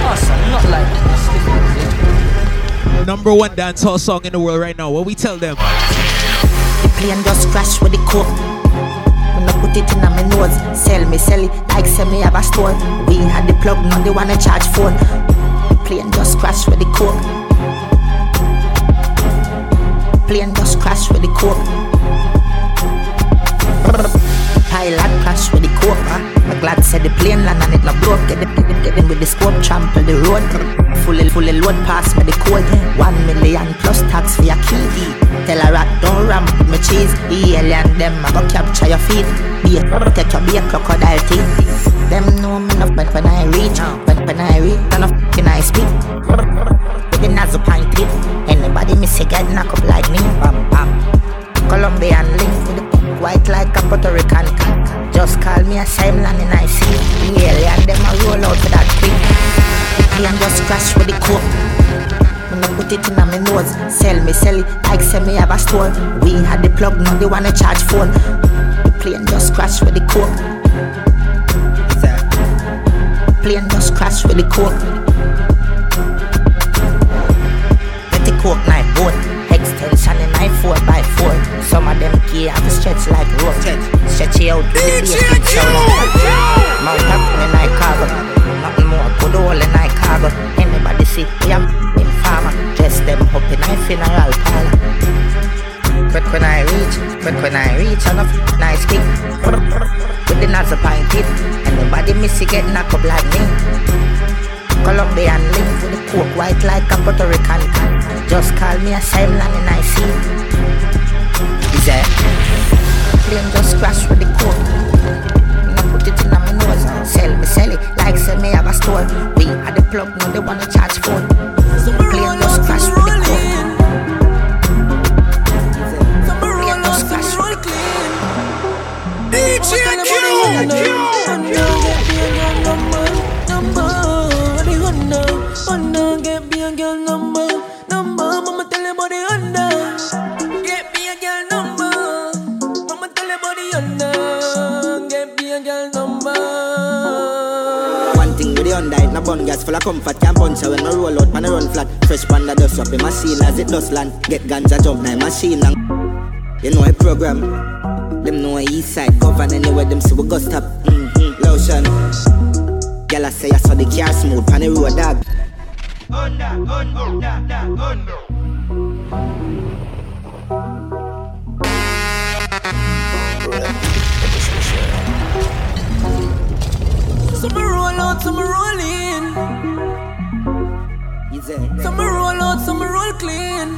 Awesome, not like Number one dancehall song in the world right now. What we tell them? The plane just crash with the coke. When I put it in my nose, sell me, sell it like say me have a store. We had the plug, now they wanna charge phone. The plane just crash with the coke. Plane just crash with the coke. Pilot crash with the. Huh? My glad said the plane land and it not broke. Get in, get in, with the scope, trample the road. Fully, fully load pass me the code. One million plus tax for your key. Tell a rat don't ramp with me cheese. The alien them I go capture your feet. Be a take your be a crocodile teeth. Them know me enough, but when I reach, when when I reach, enough can I speak. With the nazo pine trip. Anybody miss a get knock up like me. Bam bam. Colombian link with white like a Puerto Rican. Just call me a land and I see. The alien them a roll out for that quick. Plane just crash with the. When me put it in me nose. Sell me, sell it like say me have a store. We had the plug, now they wanna charge phone. The plane just crash with the coke. Plane just crash with the coke. Get the coke knife boat. Extension in my 4x4. Them key have to stretch like rope. Stretch it out with the bass big sound. Mount up in my cargo. Nothing more, put all in my cargo. Anybody see, yeah, in farmer. Dress them up in my funeral parlor. Quick when I reach, quick when I reach, enough nice kick. With the pint tip. Anybody miss it get knocked up like me. Colombian link with the coke white like a Puerto Rican. Just call me a silent and I see. That plane just crash with the coke? Now put it in my nose. Sell me, sell it like say me have a store. We had the plug, now they wanna charge phone. Plane just crash with the coke. Plane just crash with One thing with the no bun gas full of comfort Can't punch when I roll out, man I run flat. Fresh panda dust up in machine as it does land. Get ganja jump now machine and You know a program. Them know a east side govern anywhere them see we go stop mm-hmm. Lotion. Girl I say I saw the car smooth pan the road dog Some roll out, some roll in. Some roll out, some roll clean.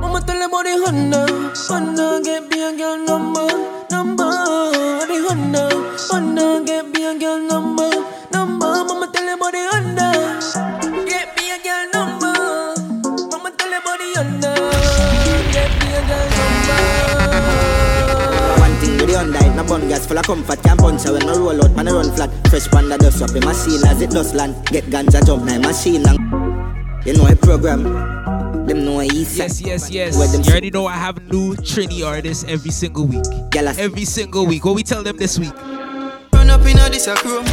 Mama tell about the Honda, Honda get me a girl number, number. The Honda, Honda get me a girl number, number. Mama tell about the Honda, Hyundai, it bun gas full of comfort. Can't punch her when I roll out, man I run flat. Fresh panda dust up in machine as it does land. Get ganja jump now machine and You know a program. Them know a east Yes, yes, yes. Where them You already know I have new Trini artists every single week. Every single week. What we tell them this week? Run up in a this a chrome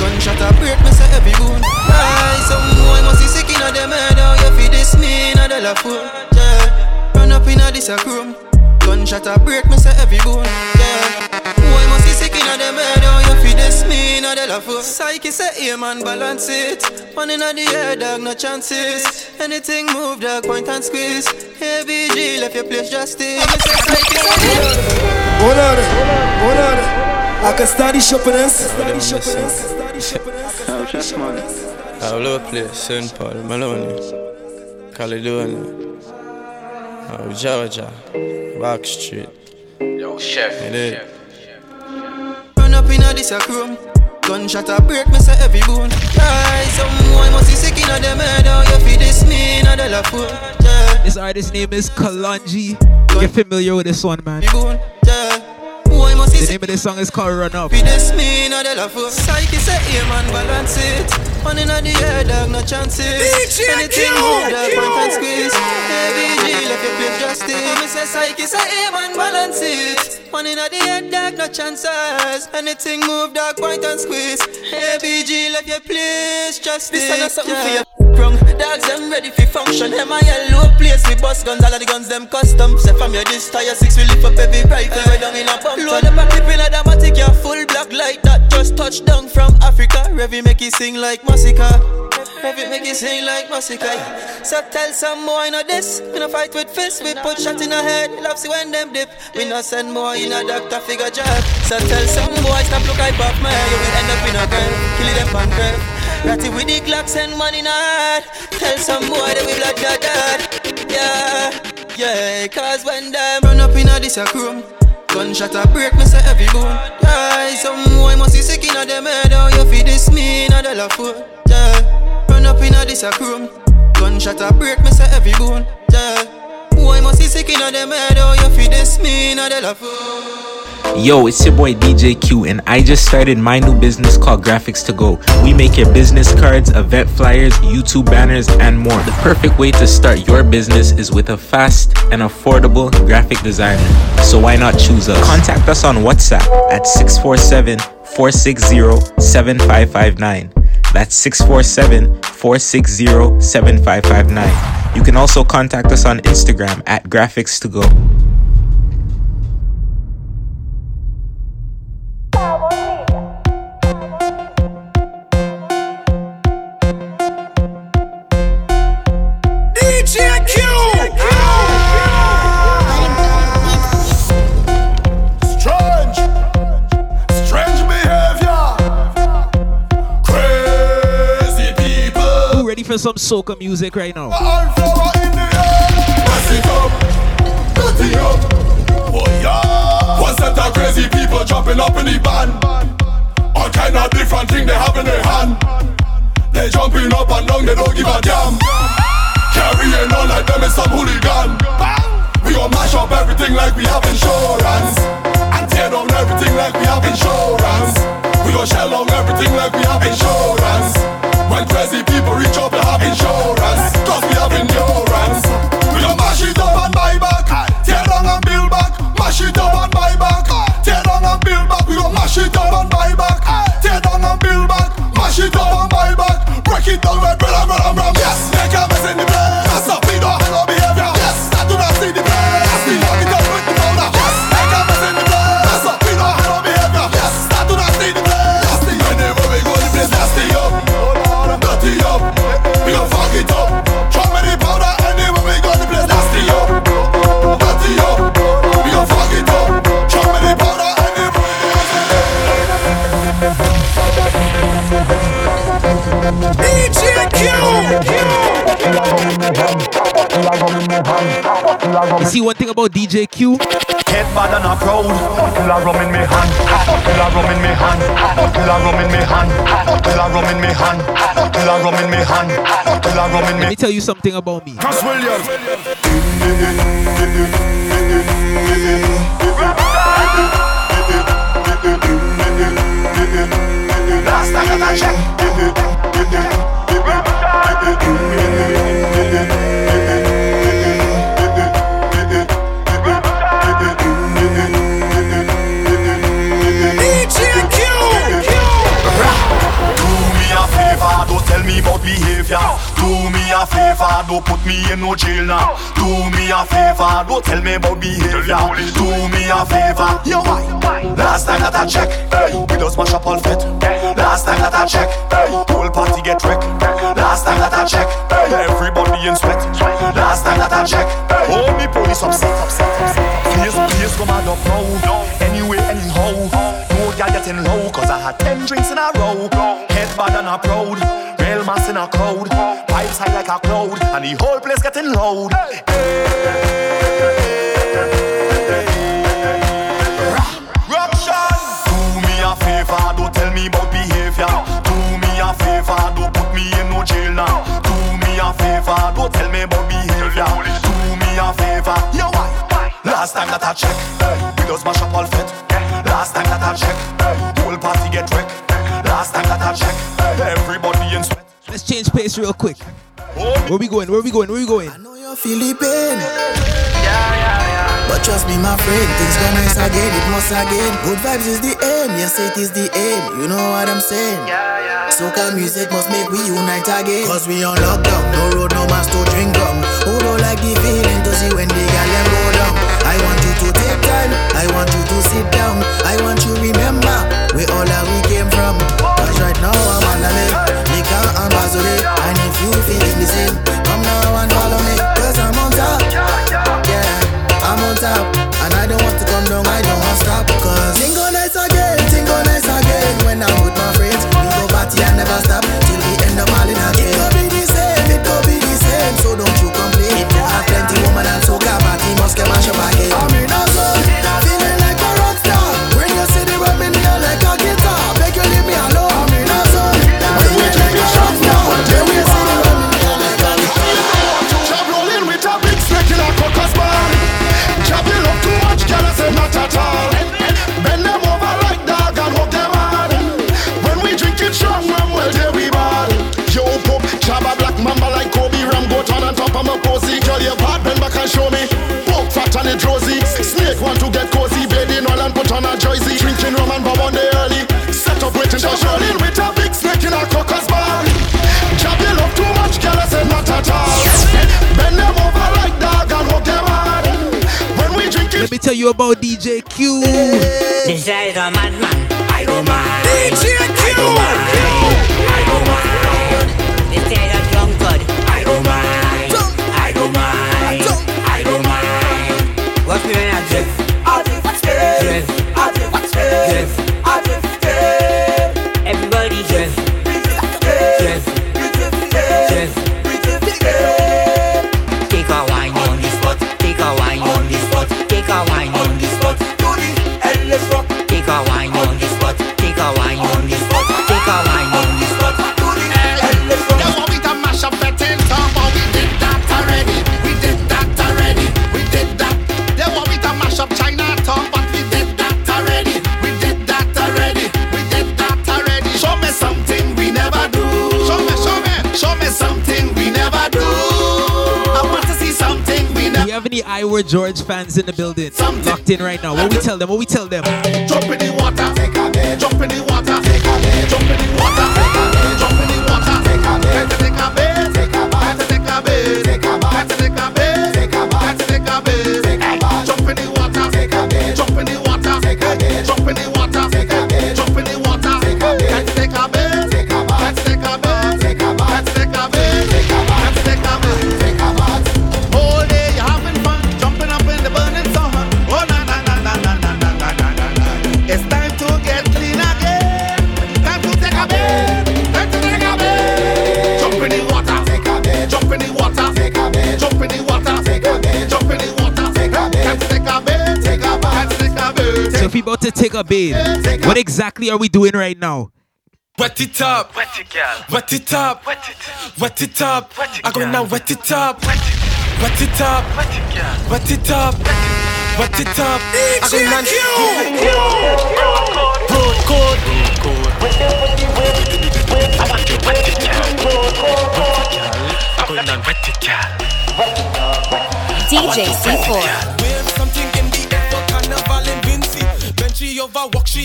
Gunshot a break me say every bone Aye, some boy must be sick inna them head How you fi this me inna the la fool? Yeah. Run up in a this a chrome Gunshot a break me say every bone Yeah Boy must be sick inna them head How you fi this me inna the la fool Psyche say aim and balance it One inna the air dog no chances Anything move dog point and squeeze ABG left your place justice Me say psyche say Hold on, hold on. I can study shopping this. Study shopping this. Oh, just man. All over place, St. Paul, Maloney, Caledonia, oh, Georgia, Back Street. Yo, chef. chef. Run up inna this a chrome Gunshot a break me say every bone Aye, some boy must be sick inna them head How you fi this me inna the la fool Yeah, This artist name is Kalonji. Get familiar with this one, man. bone Yeah, boy must be The sick name of this song is called Run Up. Fi this me inna the la fool Psyche say aim and balance it One inna the air dog no chances Anything move dog point and squeeze ABG left your place justice Me say psyche say aim and balance it One inna the air dog no chances Anything move dog point and squeeze ABG left your place justice This ain't something for you Wrong, dogs them ready for function. Them a yellow place we bust guns. All of the guns them custom. Say from your this tire six we lift up every rifle. Way down in a bump. Load up a clip in a dramatic, yeah, full black like that. Just touched down from Africa. Revy make it sing like Massacre. Revy make it sing like Massacre. So tell some boy know this. We no fight with fists. We put shot in a head. Love see when them dip. We no send more in a doctor figure job. So tell some boy stop look like Bob man. You will end up in a grave. Kill them on grave. Ratty with the Glocks and money in a heart. Tell some boy that we blood your dad. Yeah, yeah. Cause when them run up in a this a chrome. Gunshot a break me say every bone. Yeah, some boy must be sick inna them head. How you fi this me inna the la fool? Yeah, run up inna this a chrome. Gunshot a break me say every bone. Yeah, boy must be sick inna them head. How you fi this me inna the la fool? Yo, it's your boy DJ Q, and I just started my new business called Graphics to Go. We make your business cards, event flyers, YouTube banners, and more. The perfect way to start your business is with a fast and affordable graphic designer. So why not choose us? Contact us on WhatsApp at 647 460 7559. That's 647 460 7559. You can also contact us on Instagram at Graphics to Go. Some soca music right now? Crazy people jumping up in the band. All kind of different thing they have in their hand. They jumping up and down, they don't give a damn. Carrying on like them is some hooligan. We gon' mash up everything like we have insurance. And tear down everything like we have insurance. We gon' shell everything like we have insurance. When crazy people reach up, they have insurance. Cause we have endurance. We gon' mash it up and buy back. Tear down and build back. Mash it up and buy back. Tear down and build back. We gon' mash it up and buy back. Tear down and build back. Mash it up and buy back. Break it down, red, red, red, red, red. Yes, make a mess in the place. You see one thing about DJ Q? Head bad and a proud. Till I rum in me hand. Till I rum in me hand. Till I rum in me hand. Till I rum in me hand. Till I rum in me hand. Till I rum in Let me tell you something about me. Cass Williams. Last time I Do tell me about behavior. Do me a favor, don't put me in no jail now. Do me a favor, don't tell me about behavior. Do me a favor, yo why? Last time that I check, hey, we just mash up all fit. Last time that I check, hey, whole party get wrecked. Last time that I check, hey, everybody in sweat. Last time that I check, hey, oh me police upset, upset, upset. Please, please come out of now. Anyway, anyhow, no girl getting low, cause I had ten drinks in a row. Head bad and a proud, real mass in a crowd. Vibes high like a cloud, and the whole place getting loud. Ruction! Do me a favor, don't tell me about behavior. Do me a favor, don't put me in no jail now. Do me a favor, don't tell me about behavior. Do me a favor, yo why? Last time that I check, hey, we just mash up all fit. Last time that I check, hey, whole party get wrecked. Last time that I check, everybody in sweat. Let's change pace real quick. Where we going? Where we going? Where we going? I know you feel the pain. But trust me, my friend, things go nice again, it must again. Good vibes is the aim, yes, it is the aim. You know what I'm saying? Soca music must make we unite again. Cause we on lockdown, no road, no mask to drink rum. Who don't like the feeling to see when the gal them go down? I want you to take time, I want you to sit down. I want you remember where all that we came. Cause right now I'm on the Nika and Bazole. And if you feeling the same, come now and follow me. Cause I'm on top. Yeah, I'm on top. And I don't want to come down, I don't want to stop. Cause tell you about DJ Q. This is a madman. I go mad. DJ Q. I go mad. I go mad. You have any Iwer George fans in the building? Locked in right now. What we tell them? What we tell them? Jump in the water, take a bed. Jump in the water, take a bed. Jump in the water, take a bed. Jump in the water, take a bed. Take a bed, take a bed. Take a bed, take a bed. Take a bathe, what exactly are we doing right now? Wet it up, wet it, girl. Wet it up, wet it, wet it up. I go now wet it up, wet it, wet it up, wet it, girl. Wet it up, wet it up. I go now. Road code, I want to wet it, girl. I go now wet it, girl. DJ C4.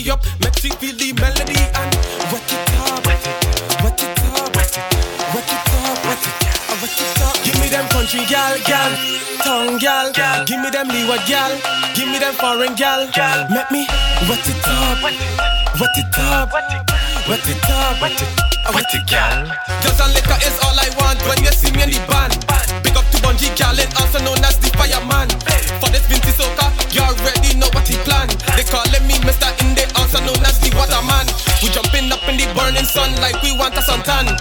Up, make she feel the melody and wet it up, wet it, wet it up, wet it, wet it up, wet it, up. Give me them country gal, gal, tongue gal, gal. Give me them leeward gal, give me them foreign gal, gal. Make me wet it up, wet it, up, wet it, up, wet it, uh, wet it, gal. Just a liquor is all I want when you see me in the band. Big up to Bunji Garlin, also known as the fireman. For this Vincy Soca, you already know what he plan. They calling me Mr. Inde, also known as the waterman. We jumping up in the burning sun like we want a suntan.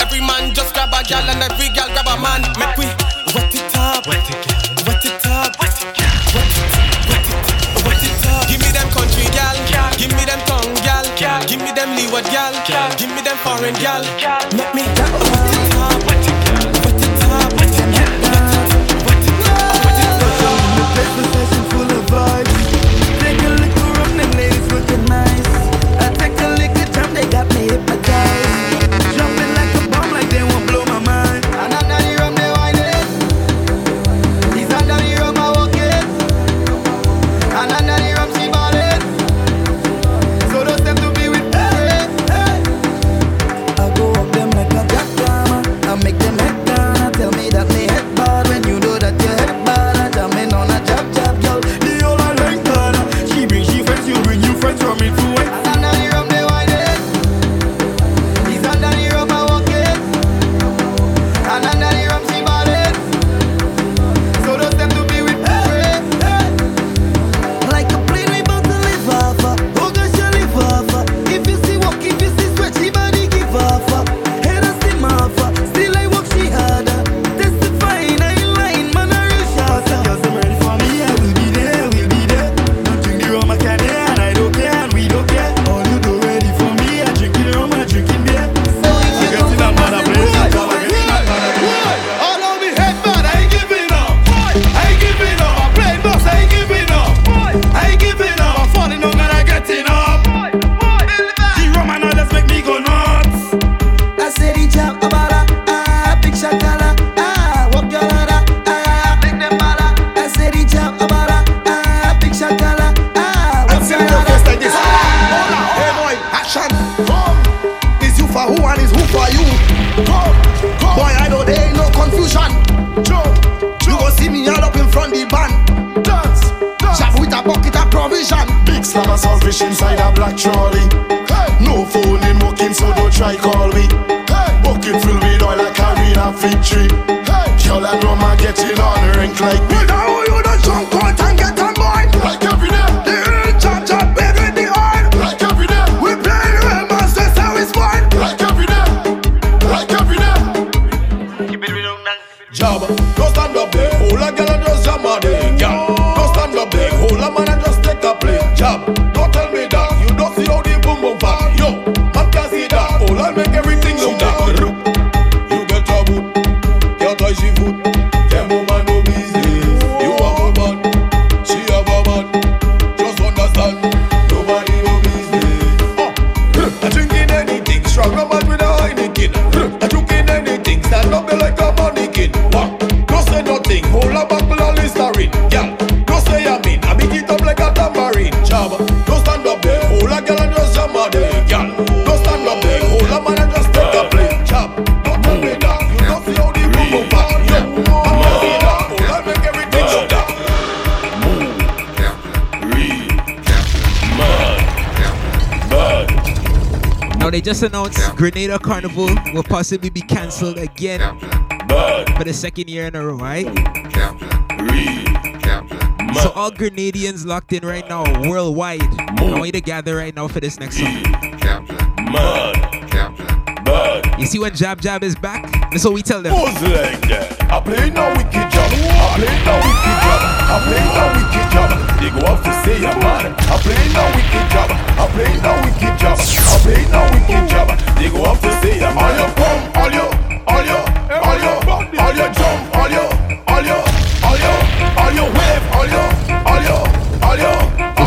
Every man just grab a gal and every gal grab a man. Make we wet it up, wet it, wet it up, wet it, wet it, wet it, up. Give me them country gal, give me them tongue gal, give me them leeward gal, give me them foreign gal. Make me it it my day. Grenada Carnival will possibly be cancelled again for the second year in a row, right? So all Grenadians locked in right now, worldwide. I want you to gather right now for this next song. You see when Jab Jab is back? That's what we tell them.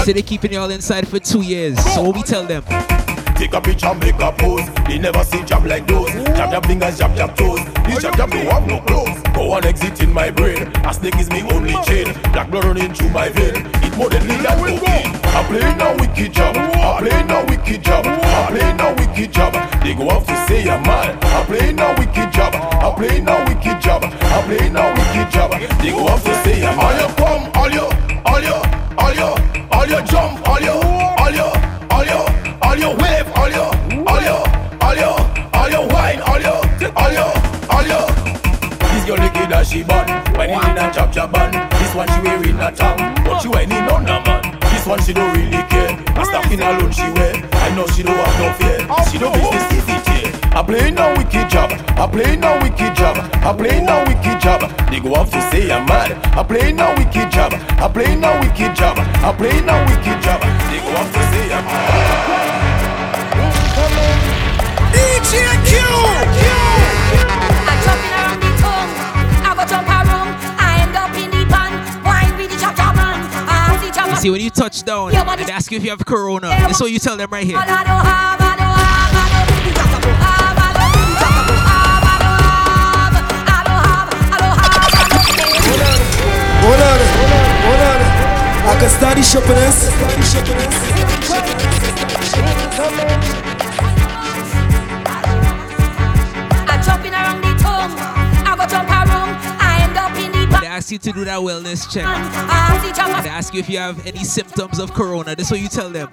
They say they're keeping y'all inside for two years. So what we tell them? Take a picture, make a pose. They never see jab like those. Jab jab fingers, jab jab toes. This jab jab don't have no clothes. Go on exit in my brain. A snake is me only chain. Black blood running through my vein. It more deadly than cocaine. I play no wicked job. I play no wicked job. I play no wicked job. They go off to say I'm mad. I play no wicked job. I play no wicked job. I play no wicked job. They go off to say I'm all your come, all your, all your, all your, all your jump, all your, all your, all your, all your wave, all your, all your, all your, all your wine, all your, all your, all your. This girl liquid as she bun, when in a chop chop bun. This one she wearing a tongue, but she whining on a man. This one she don't really care. A stocking alone she wear. I know she don't have no fear. She don't business easy. I play no wicked job. I play no wicked job. I play no wicked job. They go off to say I'm mad. I play no wicked job. I play no wicked job. I play no wicked job. They go off to say I'm mad. DJ Q. I jump in around the tongue. I go jump around. I end up in the pan. Wine with the chop chop man. See chop You see when you touch down and they ask you if you have corona. That's what you tell them right here. I can start the shopping this. I jump in around the tongue. I go jump around. I end up in the They ask you to do that wellness check. I see chop They ask you if you have any symptoms of corona. That's what you tell them.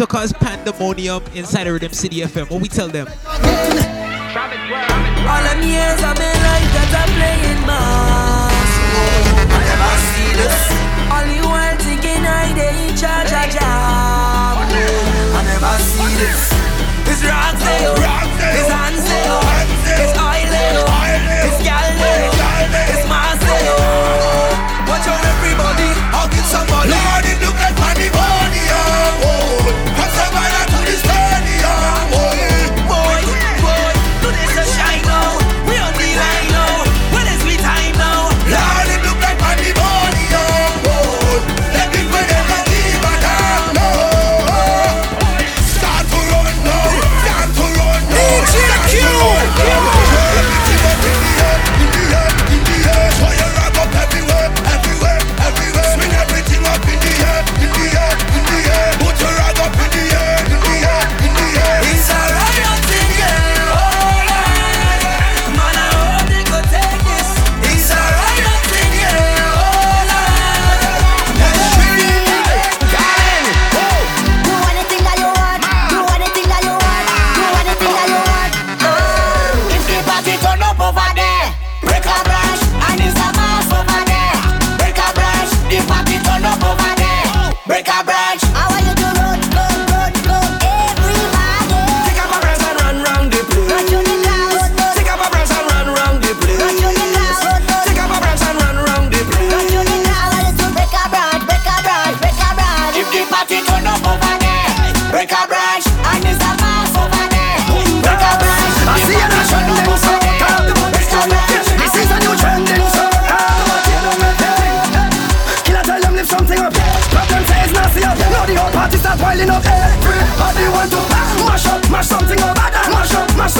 to cause pandemonium inside of Rhythm City FM. What we tell them? All that I'm playing mass. Oh, I never see this. All you day. I never see this. Rocks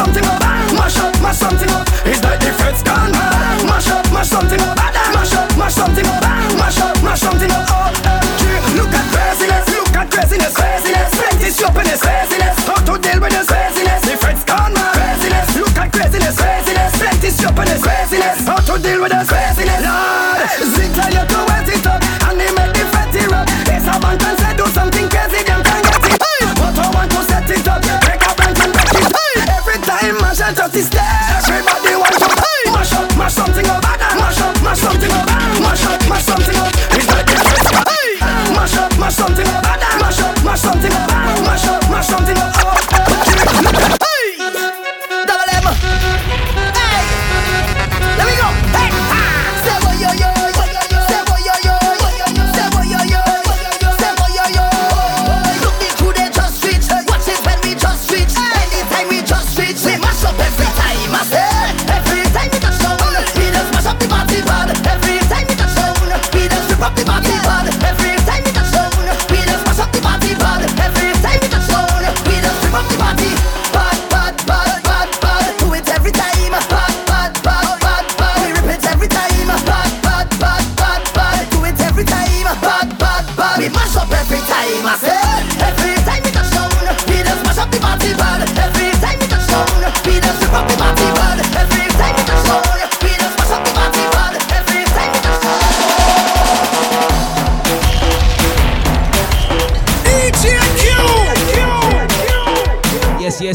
something up, mash up, mash something up. It's like the feds gone mad. Mash up, mash something up, mash up, mash something up, mash up, mash something up. OMG, look at craziness, look at craziness, craziness. Plenty is craziness.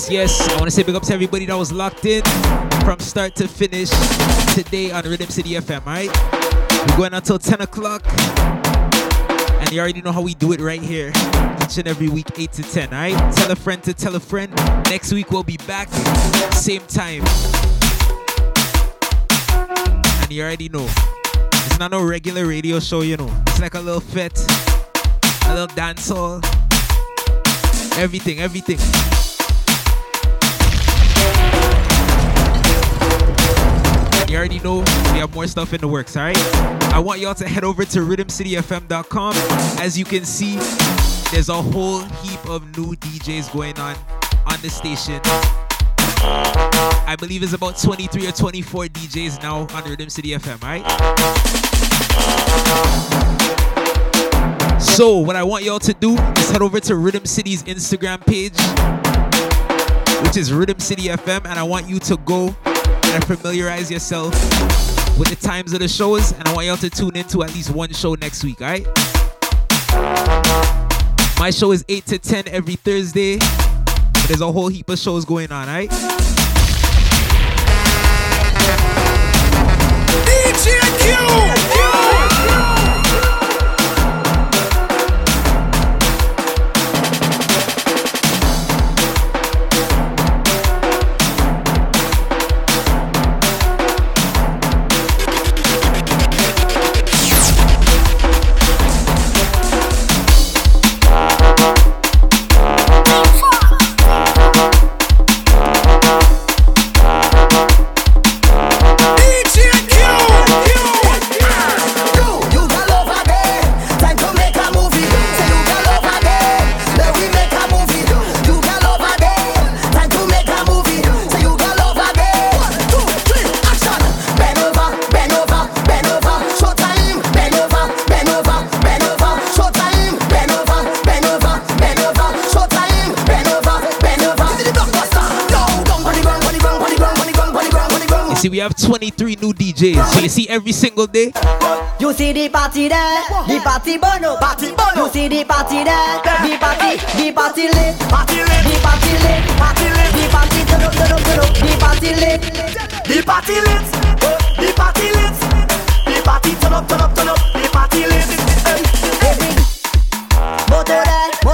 yes, yes. I want to say big up to everybody that was locked in from start to finish today on Rhythm City FM, right? We're going until 10 o'clock. And you already know how we do it right here. Each and every week, 8 to 10, right? Tell a friend to tell a friend. Next week, we'll be back, same time. And you already know. It's not no regular radio show, you know. It's like a little fit. a little dance hall everything, everything. you already know we have more stuff in the works, all right? I want y'all to head over to rhythmcityfm.com. As you can see, there's a whole heap of new DJs going on on the station. I believe it's about 23 or 24 DJs now on Rhythm City FM, right? So, what I want y'all to do is head over to Rhythm City's Instagram page, which is Rhythm City FM, and I want you to go to familiarize yourself with the times of the shows, and I want y'all to tune into at least one show next week, alright? My show is 8 to 10 every Thursday, but there's a whole heap of shows going on, alright? DJ Q! have 23 new DJs. So you see every single day. You see the party there, the party bono, party bono. You see the party there, the party, the party lit, party lit, the party lit, party lit, the party the party lit, the party lit, the party lit, the party turn up, turn up, turn up, the party lit.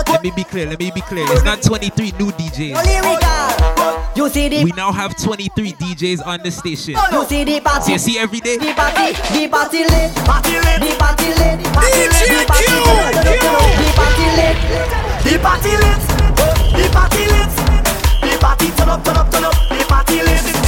Let me be clear, let me be clear. It's not 23 new DJs. You see the We now have 23 DJs on the station. Oh, you see the party. You see every day. The party, the party lit, party lit, the party lit, party lit, the party lit, the party lit, the party lit, the party lit, the party turn up, turn up, turn up, the party lit.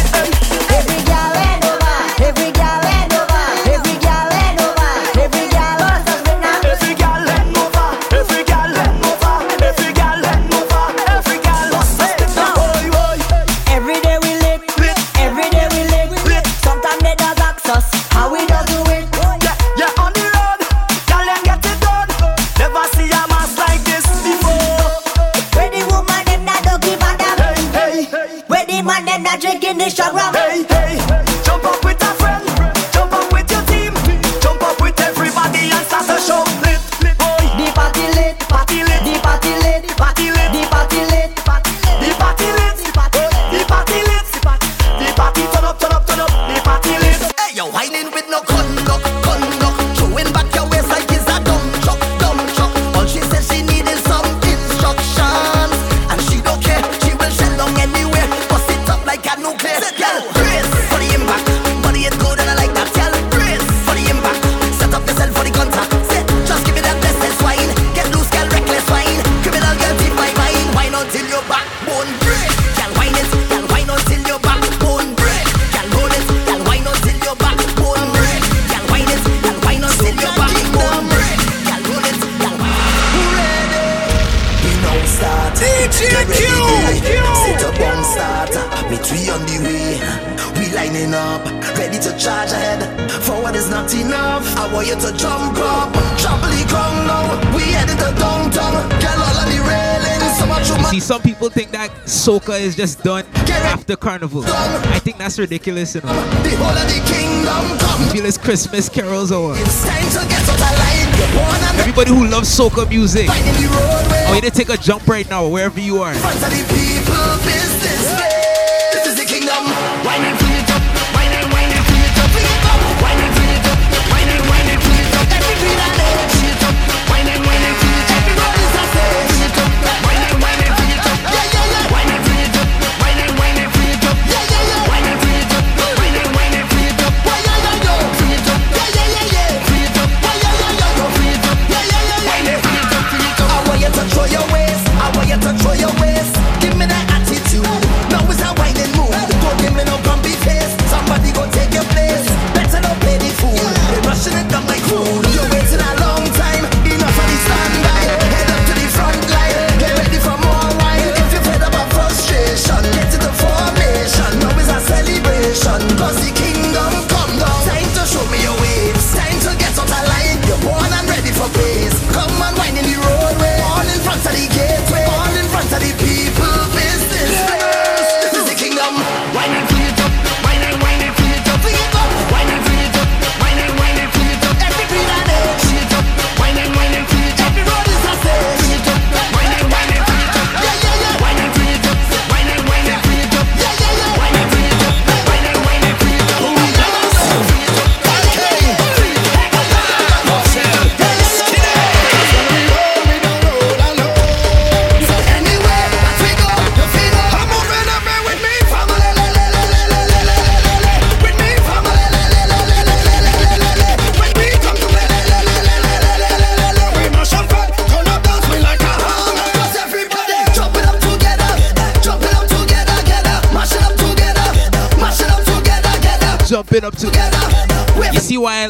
soca is just done after carnival. I think that's ridiculous. You know? I feel it's Christmas carols over. Everybody who loves soca music, I want you to take a jump right now, wherever you are.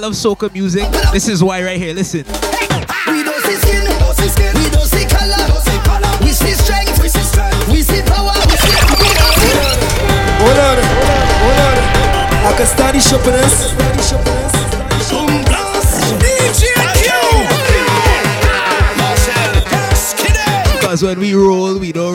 love soca music. This is why right here. Listen. We don't see skin, don't see skin. We don't see color, don't see color. We see strength, we see strength. We see power, we see Hold on, hold on, I can study shopping eh? DJ Because when we roll, we don't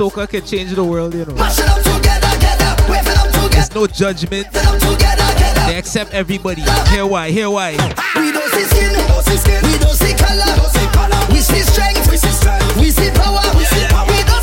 soca can change the world, you know. There's no judgment. They accept everybody. Hear why, hear why. We don't see skin, we don't see color, we see strength, we see power, we see power.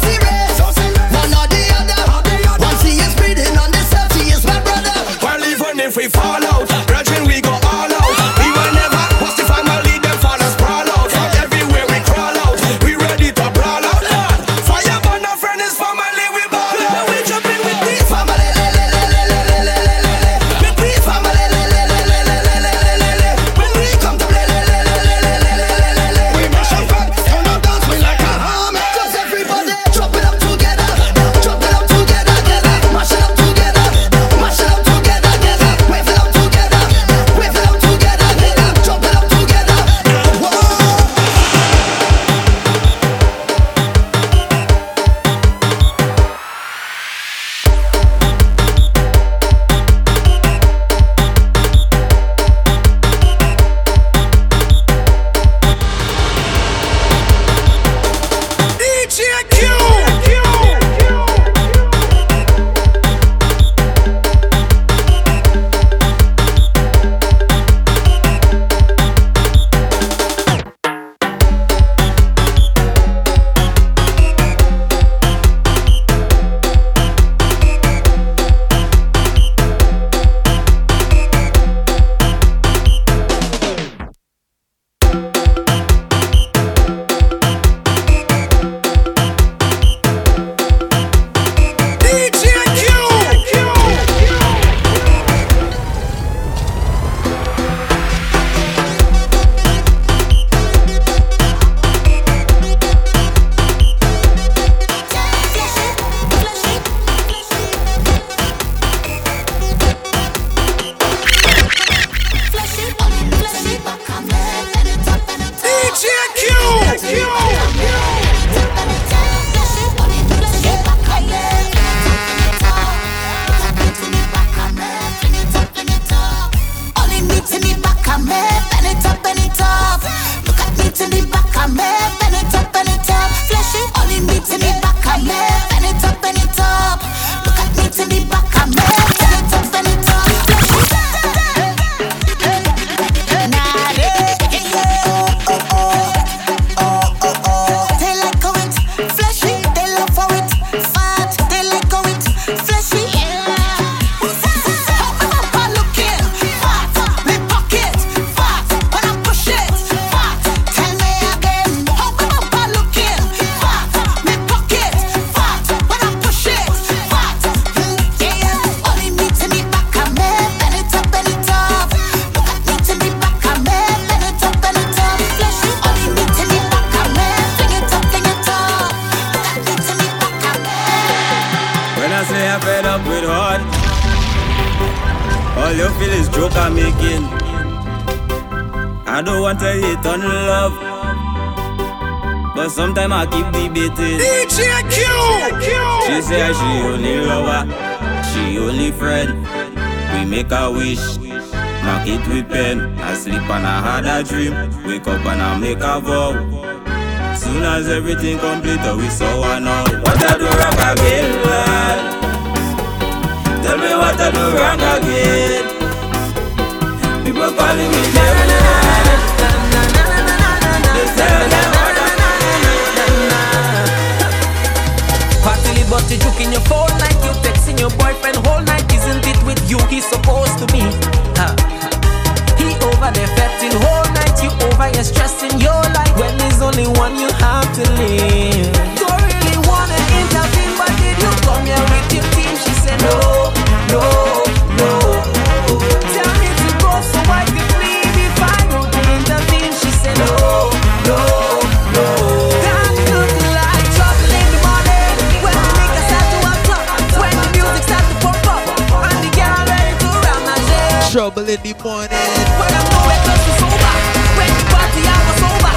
the morning. When I'm close to sober, when the party over,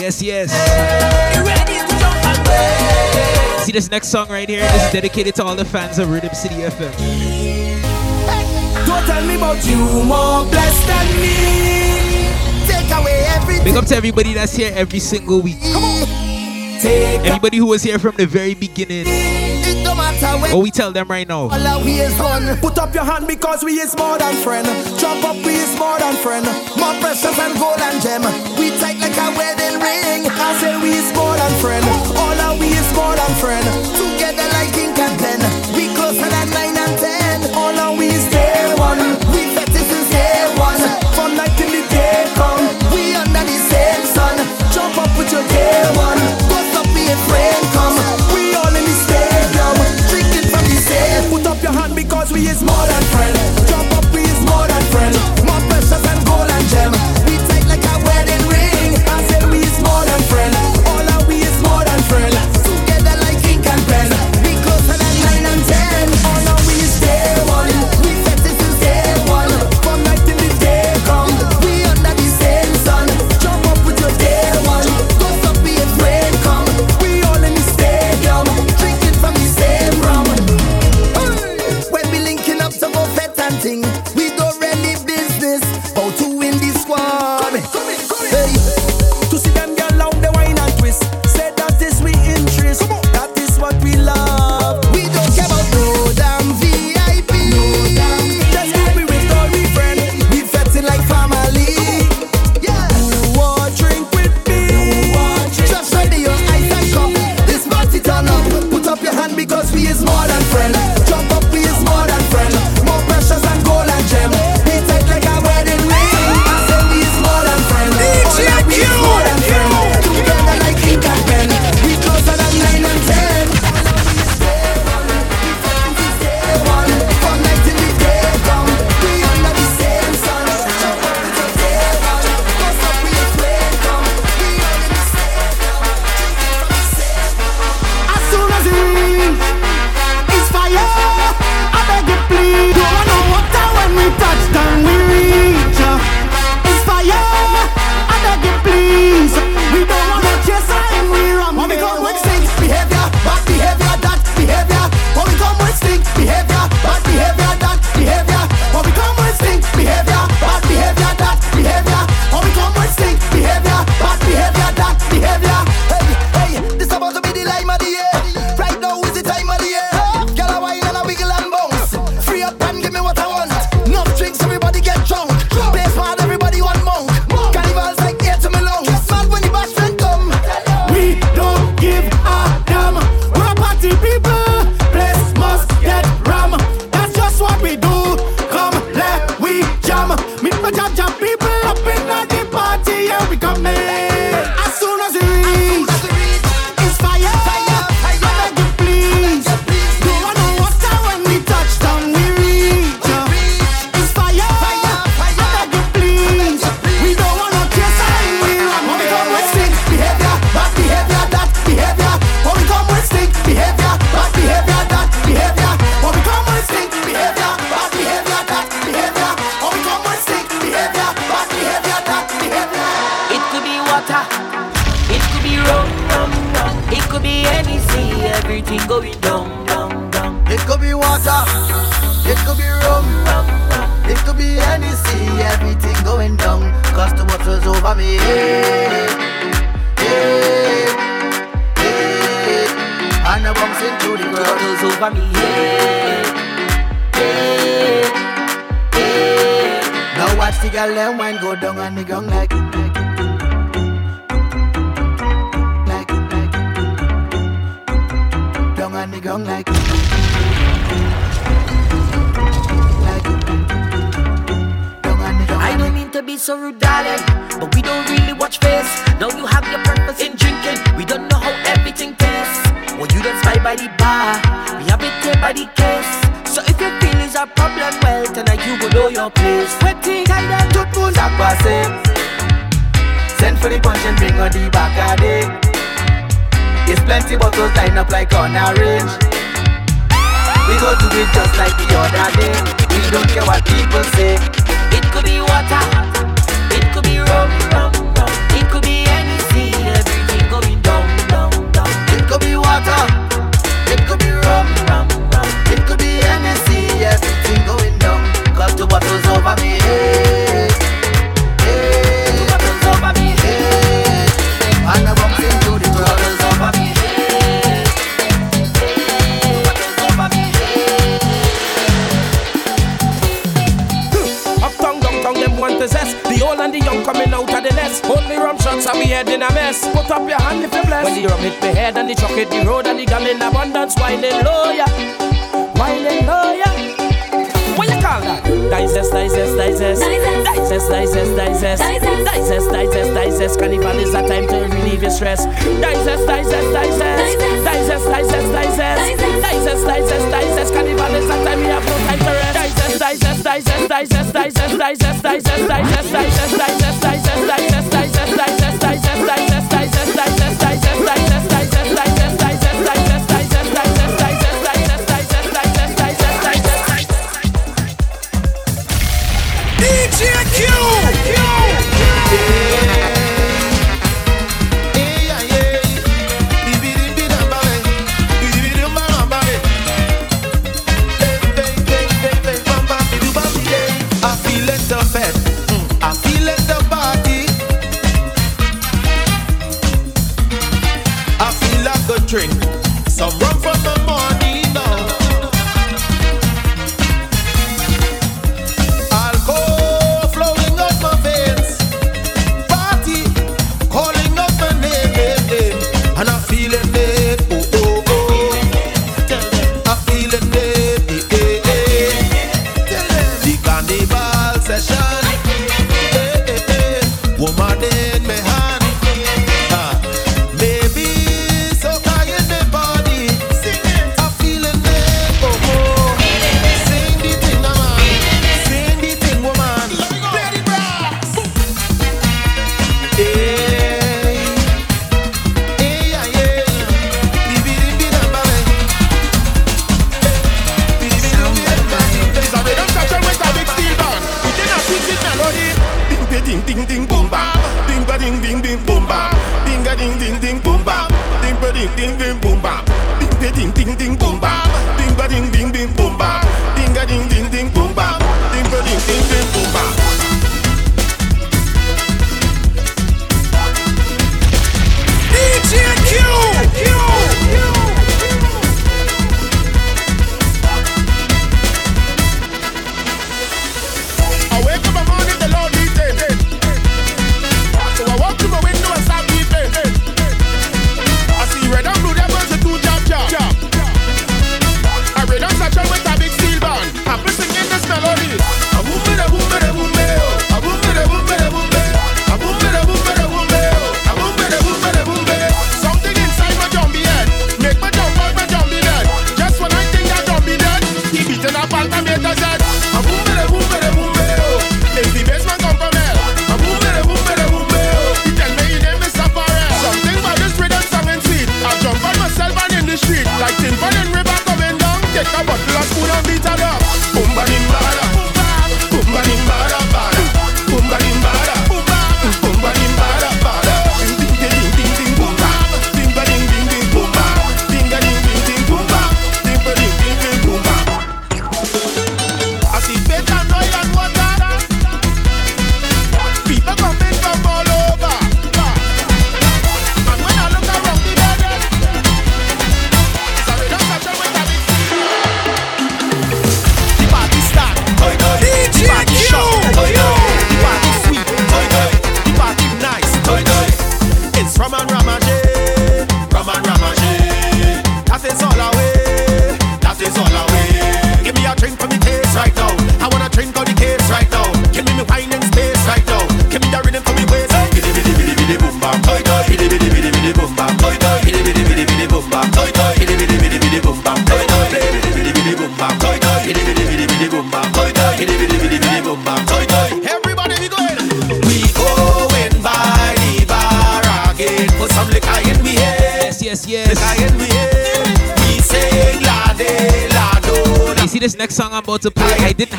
Yes, yes. See this next song right here. This is dedicated to all the fans of Rhythm City FM. Don't tell me about you more blessed than me. Take away everything. Big up to everybody that's here every single week. Anybody who was here from the very beginning. what we tell them right now. Put up your hand because we is more than friend. Jump up, we is more than friend. More precious than gold and gem. We tight like a wedding ring. I say we is more than friend. All our we is more than friend. Together like in and. We closer than nine and ten. All our we is day one. We bet this is day one. From night till the day come. We under the same sun. Jump up with your day one them come. We all in the stadium, Drink it from the same. Put up your hand because we is more than friends.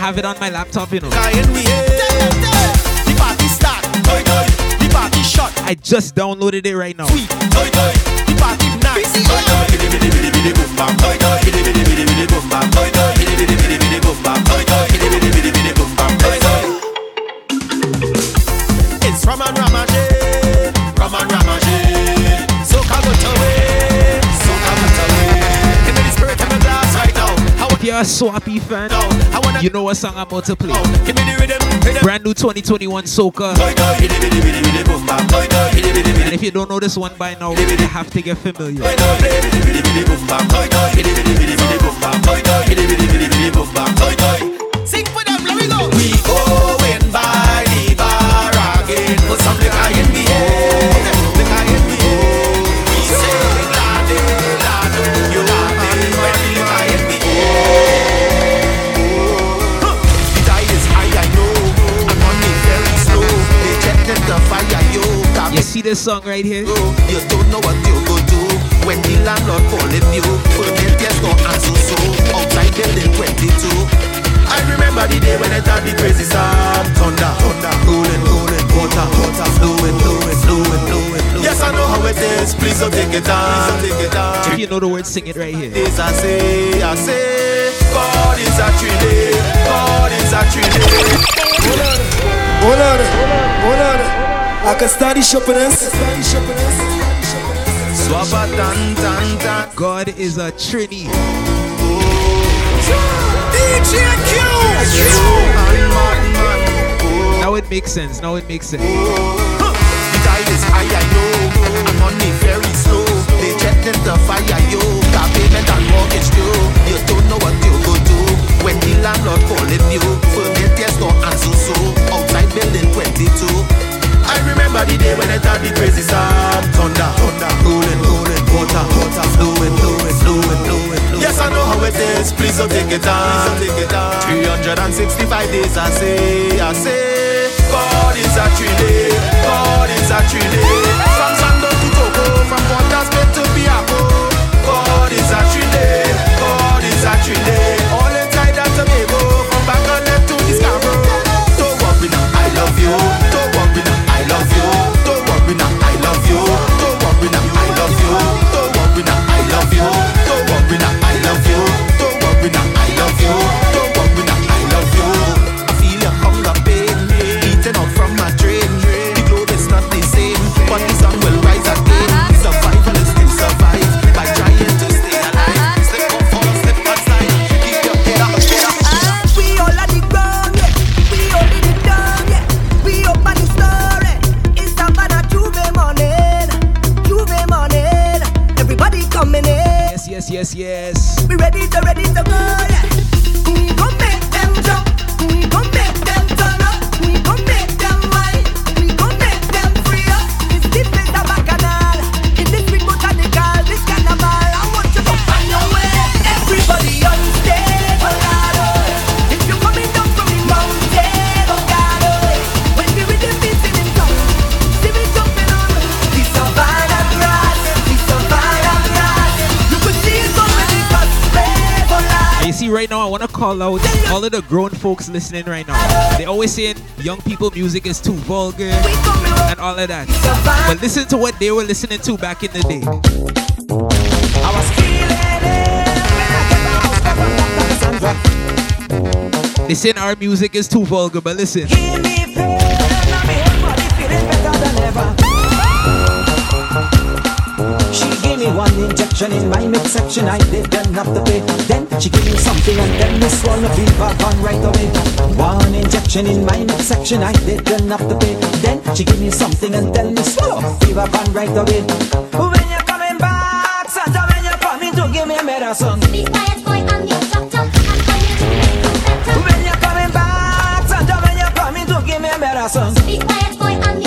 Have it on my laptop, you know. The party start. Toy toy. The party shot. I just downloaded it right now. more to play. Brand new 2021 soca. And if you don't know this one by now, you have to get familiar. This song right here? Oh, you don't know what you go do when the landlord calling you. Permit yes no answer so outside building 22. I remember the day when I thought the crazy storm thunder, thunder, rolling, rolling, water, water, flowing, flowing, flowing, flowing. Yes, I know how it is. Please don't take it on, please don't take it on. If you know the words, sing it right here. This I say, I say, God is a trinity, God is a trinity. Hold on, hold on. I can the shopping this. Swabba tan tan tan. God is a Trini. DJ Cue. Now it makes sense. Now it makes sense. The tide is high, I know. On it very slow. They in the fire, yo. Got payment and mortgage due. You don't know what you go do when the landlord calling you. Forget yes, no answer so. Outside building 22. I remember the day when I thought the crazy storm thunder, thunder, rolling, rolling, water, water, flowing, flowing, flowing, flowing. Yes, I know how it is. Please don't take it on, take it on. 365 days, I say, I say. God is a trinity, God is a trinity. From Sando to Toco, from Watersgate to Biako. God is a trinity, God is a trinity. Call out all of the grown folks listening right now. They always saying young people music is too vulgar and all of that. But listen to what they were listening to back in the day. I was They saying our music is too vulgar, but listen. One injection in my midsection, I didn't have to pay. Then she gave me something and then me swallow the fever gone right away. One injection in my midsection, I didn't have to pay. Then she gave me something and then me swallow fever gone right away. When you're coming back, Santa, when you're coming to give me a medicine. Be quiet, boy, I'm your doctor. When you're coming back, Santa, when you're coming to give me a medicine. Be quiet, boy, I'm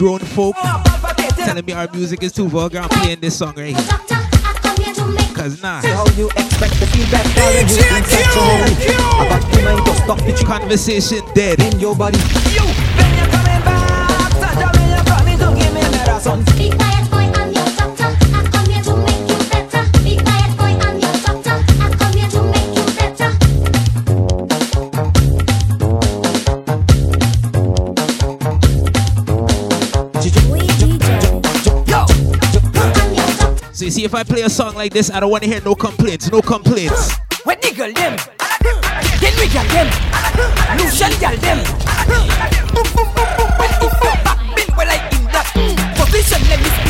Grown folk telling me our music is too vulgar. I'm playing this song right here. Cause nah. How you expect the feedback Conversation dead. In your body. son. Be quiet, boy, I'm your doctor. I come here to make you better. Be quiet, boy, I'm your doctor. I come here to make you better. So you see, if I play a song like this, I don't want to hear no complaints. No complaints. What nigga them? Then we got them. Lucian got them. Listen, let me speak.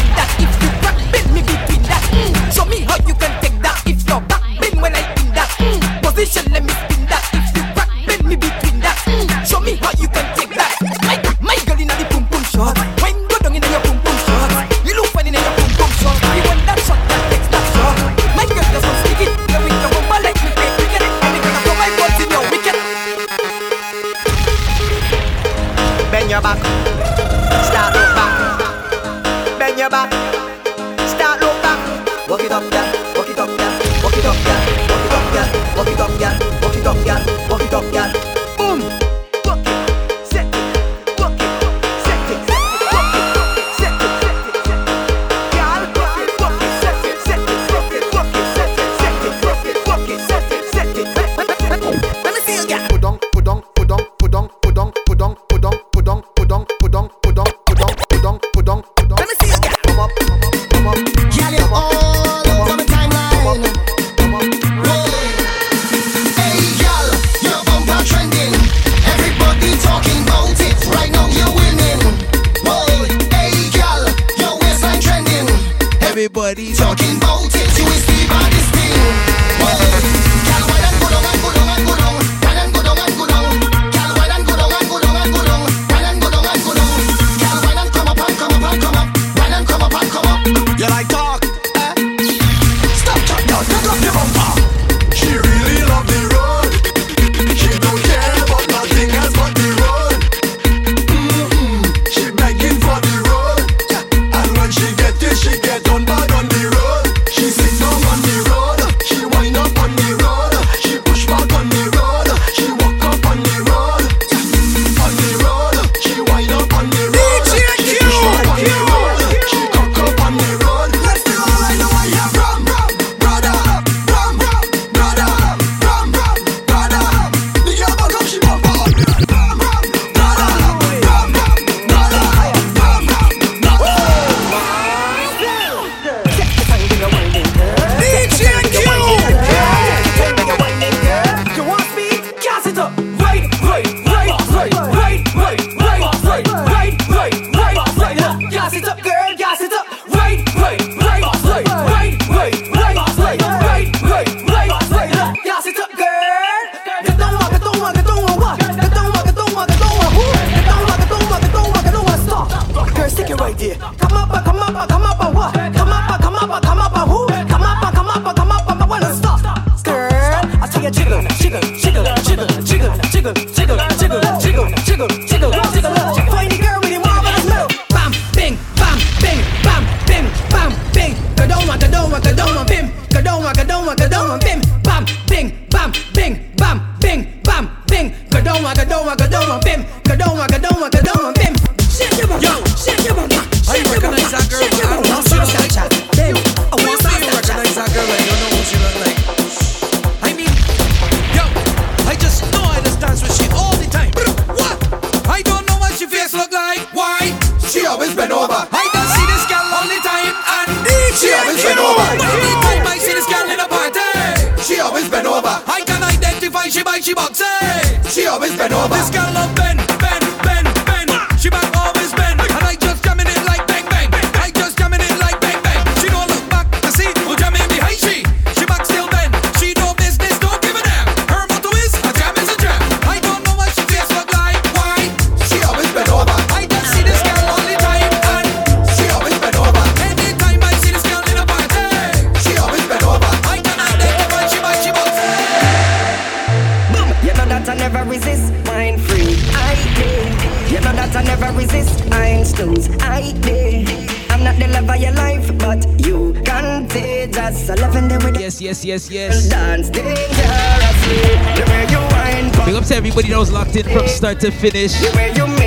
To finish.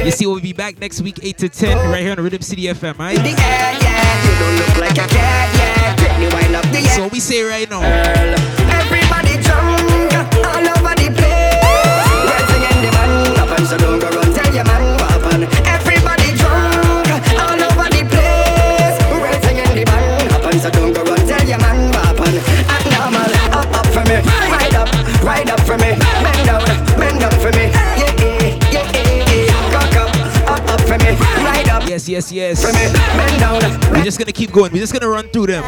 You see, we'll be back next week, 8 to 10, right here on the Rhythm City FM, right? air, yeah. You don't look like a cat, yeah. Let me wind up the air. So we say right now. Uh. Yes, yes, yes. We're just gonna keep going. We're just gonna run through them.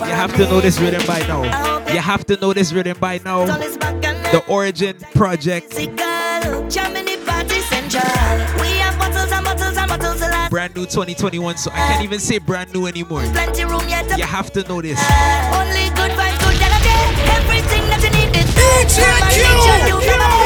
You have to know this rhythm by now. You have to know this rhythm by now. The Origin Project, brand new 2021, so I can't even say brand new anymore. You have to know this. Everything that you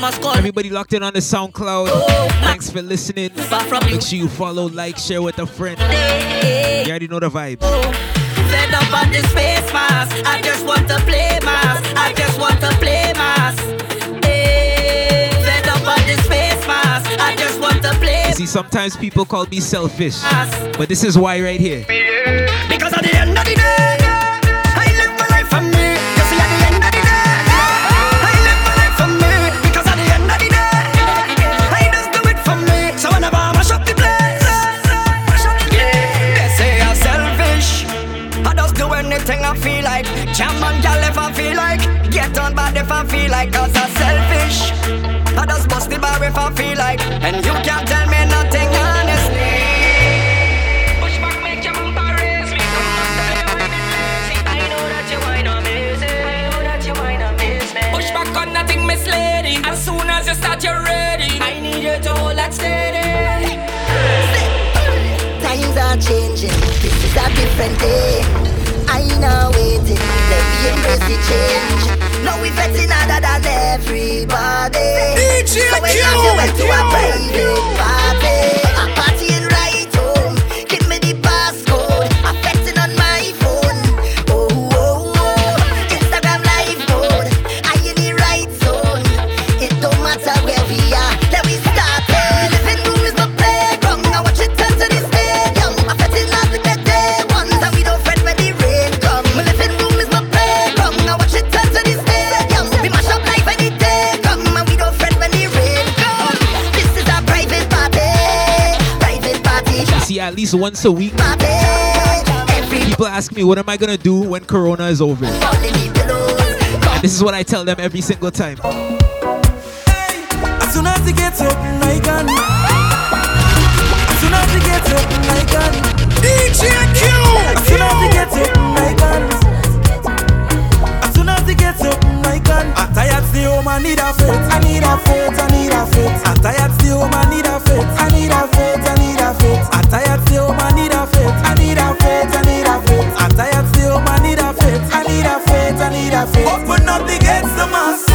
must call. Everybody locked in on the SoundCloud. Thanks for listening. Make sure you follow, like, share with a friend. You already know the vibe. Fed up on this face mask. I just want to play mask. I just want to play mask. Hey, fed up on this face mask. I just want to play. You see, sometimes people call me selfish, but this is why right here. Because of the once a week, people ask me, what am I gonna do when Corona is over? And this is what I tell them every single time. As soon as he gets up, I can. As soon as he gets up, I can. DJ Cue. As soon as he gets up, I can. As soon as he gets up, I can. I'm tired, stay home, I need a faith. I need a faith, I need a faith. I'm tired, stay home, I need a faith. I need a faith, tired, home, I need a faith. I need a faith, I need a faith. I'm tired, home, I need a faith. I need a faith, I need a faith. Open up the gates to mass.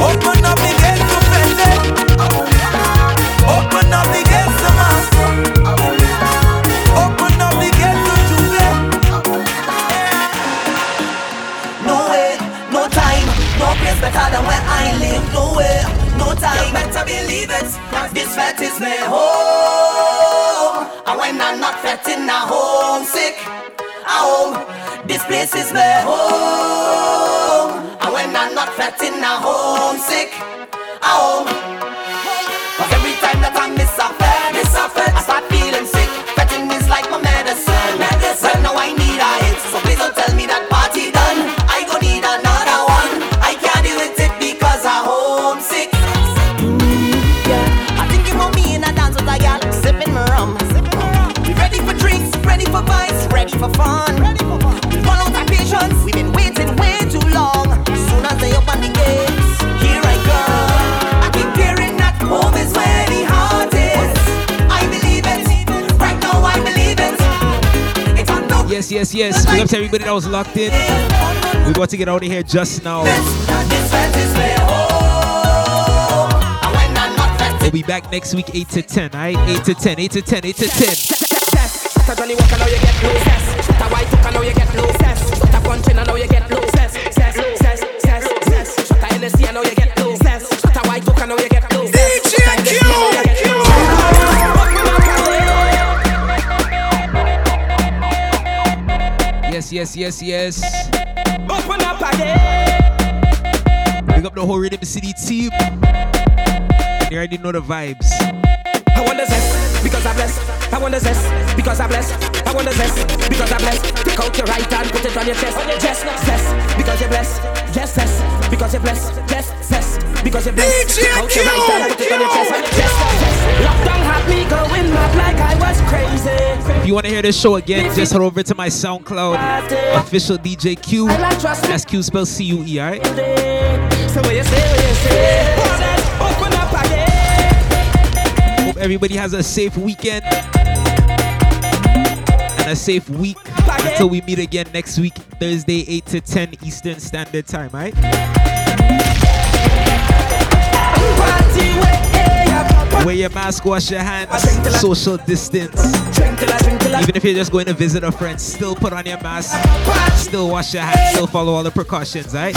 Open up the gates to faith. Open up the gates to mass. Open up the gates to jubilee. No way, no time, no place better than where I live. No way, no time. You better believe it. This fete is my home. When I'm fetting, I'm home, this place is my home. And when I'm not fretting, I'm homesick. Yes, yes. Big up to everybody that was locked in. We're about to get out of here just now. We'll be back next week, 8 to 10, alright? 8 to 10, 8 to 10, 8 to 10. Shut Johnnie Walker, now you get low cess. Shut a white hook, now you get low cess. Shut a punch in, now you get low Yes, yes, yes, yes. Open up again. Big up the whole Rhythm City team. You already know the vibes. I want the zest because I bless. I want the zest because I bless. I want the zest because I bless. Take out your right hand, put it on your chest. Just zest because you bless. Just zest because you bless. Just zest because you bless. Take out your right hand, put it on your chest. Just zest. Lockdown had me going mad like I was crazy. If you want to hear this show again, just head over to my SoundCloud official DJ Cue. That's Q spelled C U E, alright? So what you say, what you say? Open up again. Hope everybody has a safe weekend and a safe week until we meet again next week, Thursday, 8 to 10 Eastern Standard Time, alright? Wear your mask, wash your hands, social distance. Even if you're just going to visit a friend, still put on your mask, still wash your hands, still follow all the precautions, alright?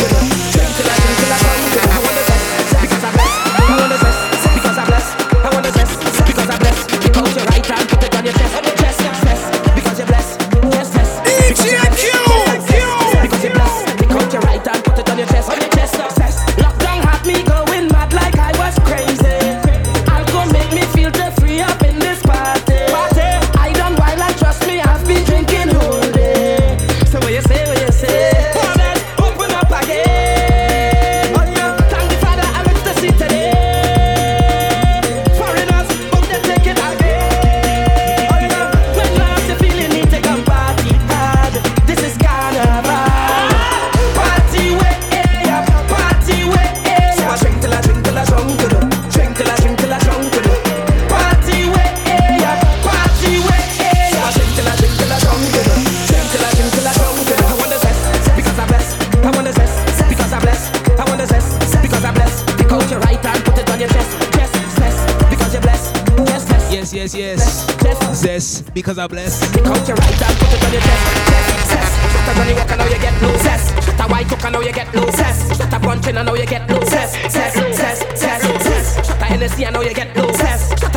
Because I bless. Take out your right put it on your chest. Zest, zest. Shut a Johnnie Walker, now you get a white hook, now you get low. Zest. Shut a punch in, now you get low. Zest, zest, zest, zest, zest. Shut a Hennessy, now you get a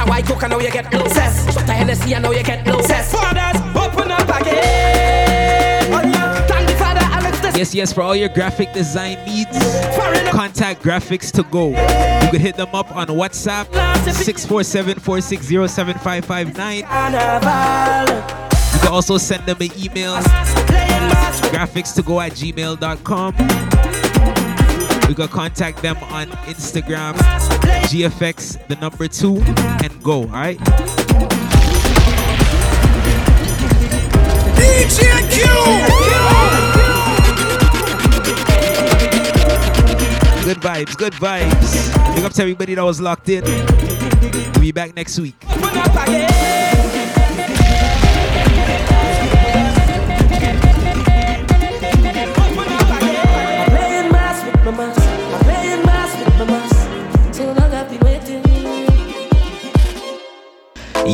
white hook, now you get a Hennessy, now you get. Zest. Fathers, open up again. Oh, yeah. Yes, yes, for all your graphic design needs, contact Graphics to Go. You can hit them up on WhatsApp 647 460 7559. You can also send them an email graphics to go at gmail.com. You can contact them on Instagram, GFX, the number two, and go, alright? Good vibes, good vibes. Big up to everybody that was locked in. We'll be back next week.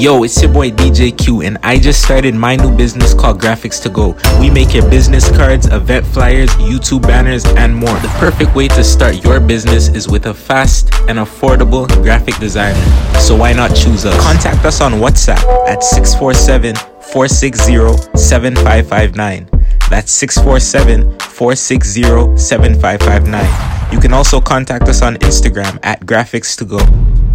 Yo, it's your boy DJ Cue, and I just started my new business called Graphics to Go. We make your business cards, event flyers, YouTube banners, and more. The perfect way to start your business is with a fast and affordable graphic designer. So why not choose us? Contact us on WhatsApp at 647 460 7559. That's 647 460 7559. You can also contact us on Instagram at graphics to go.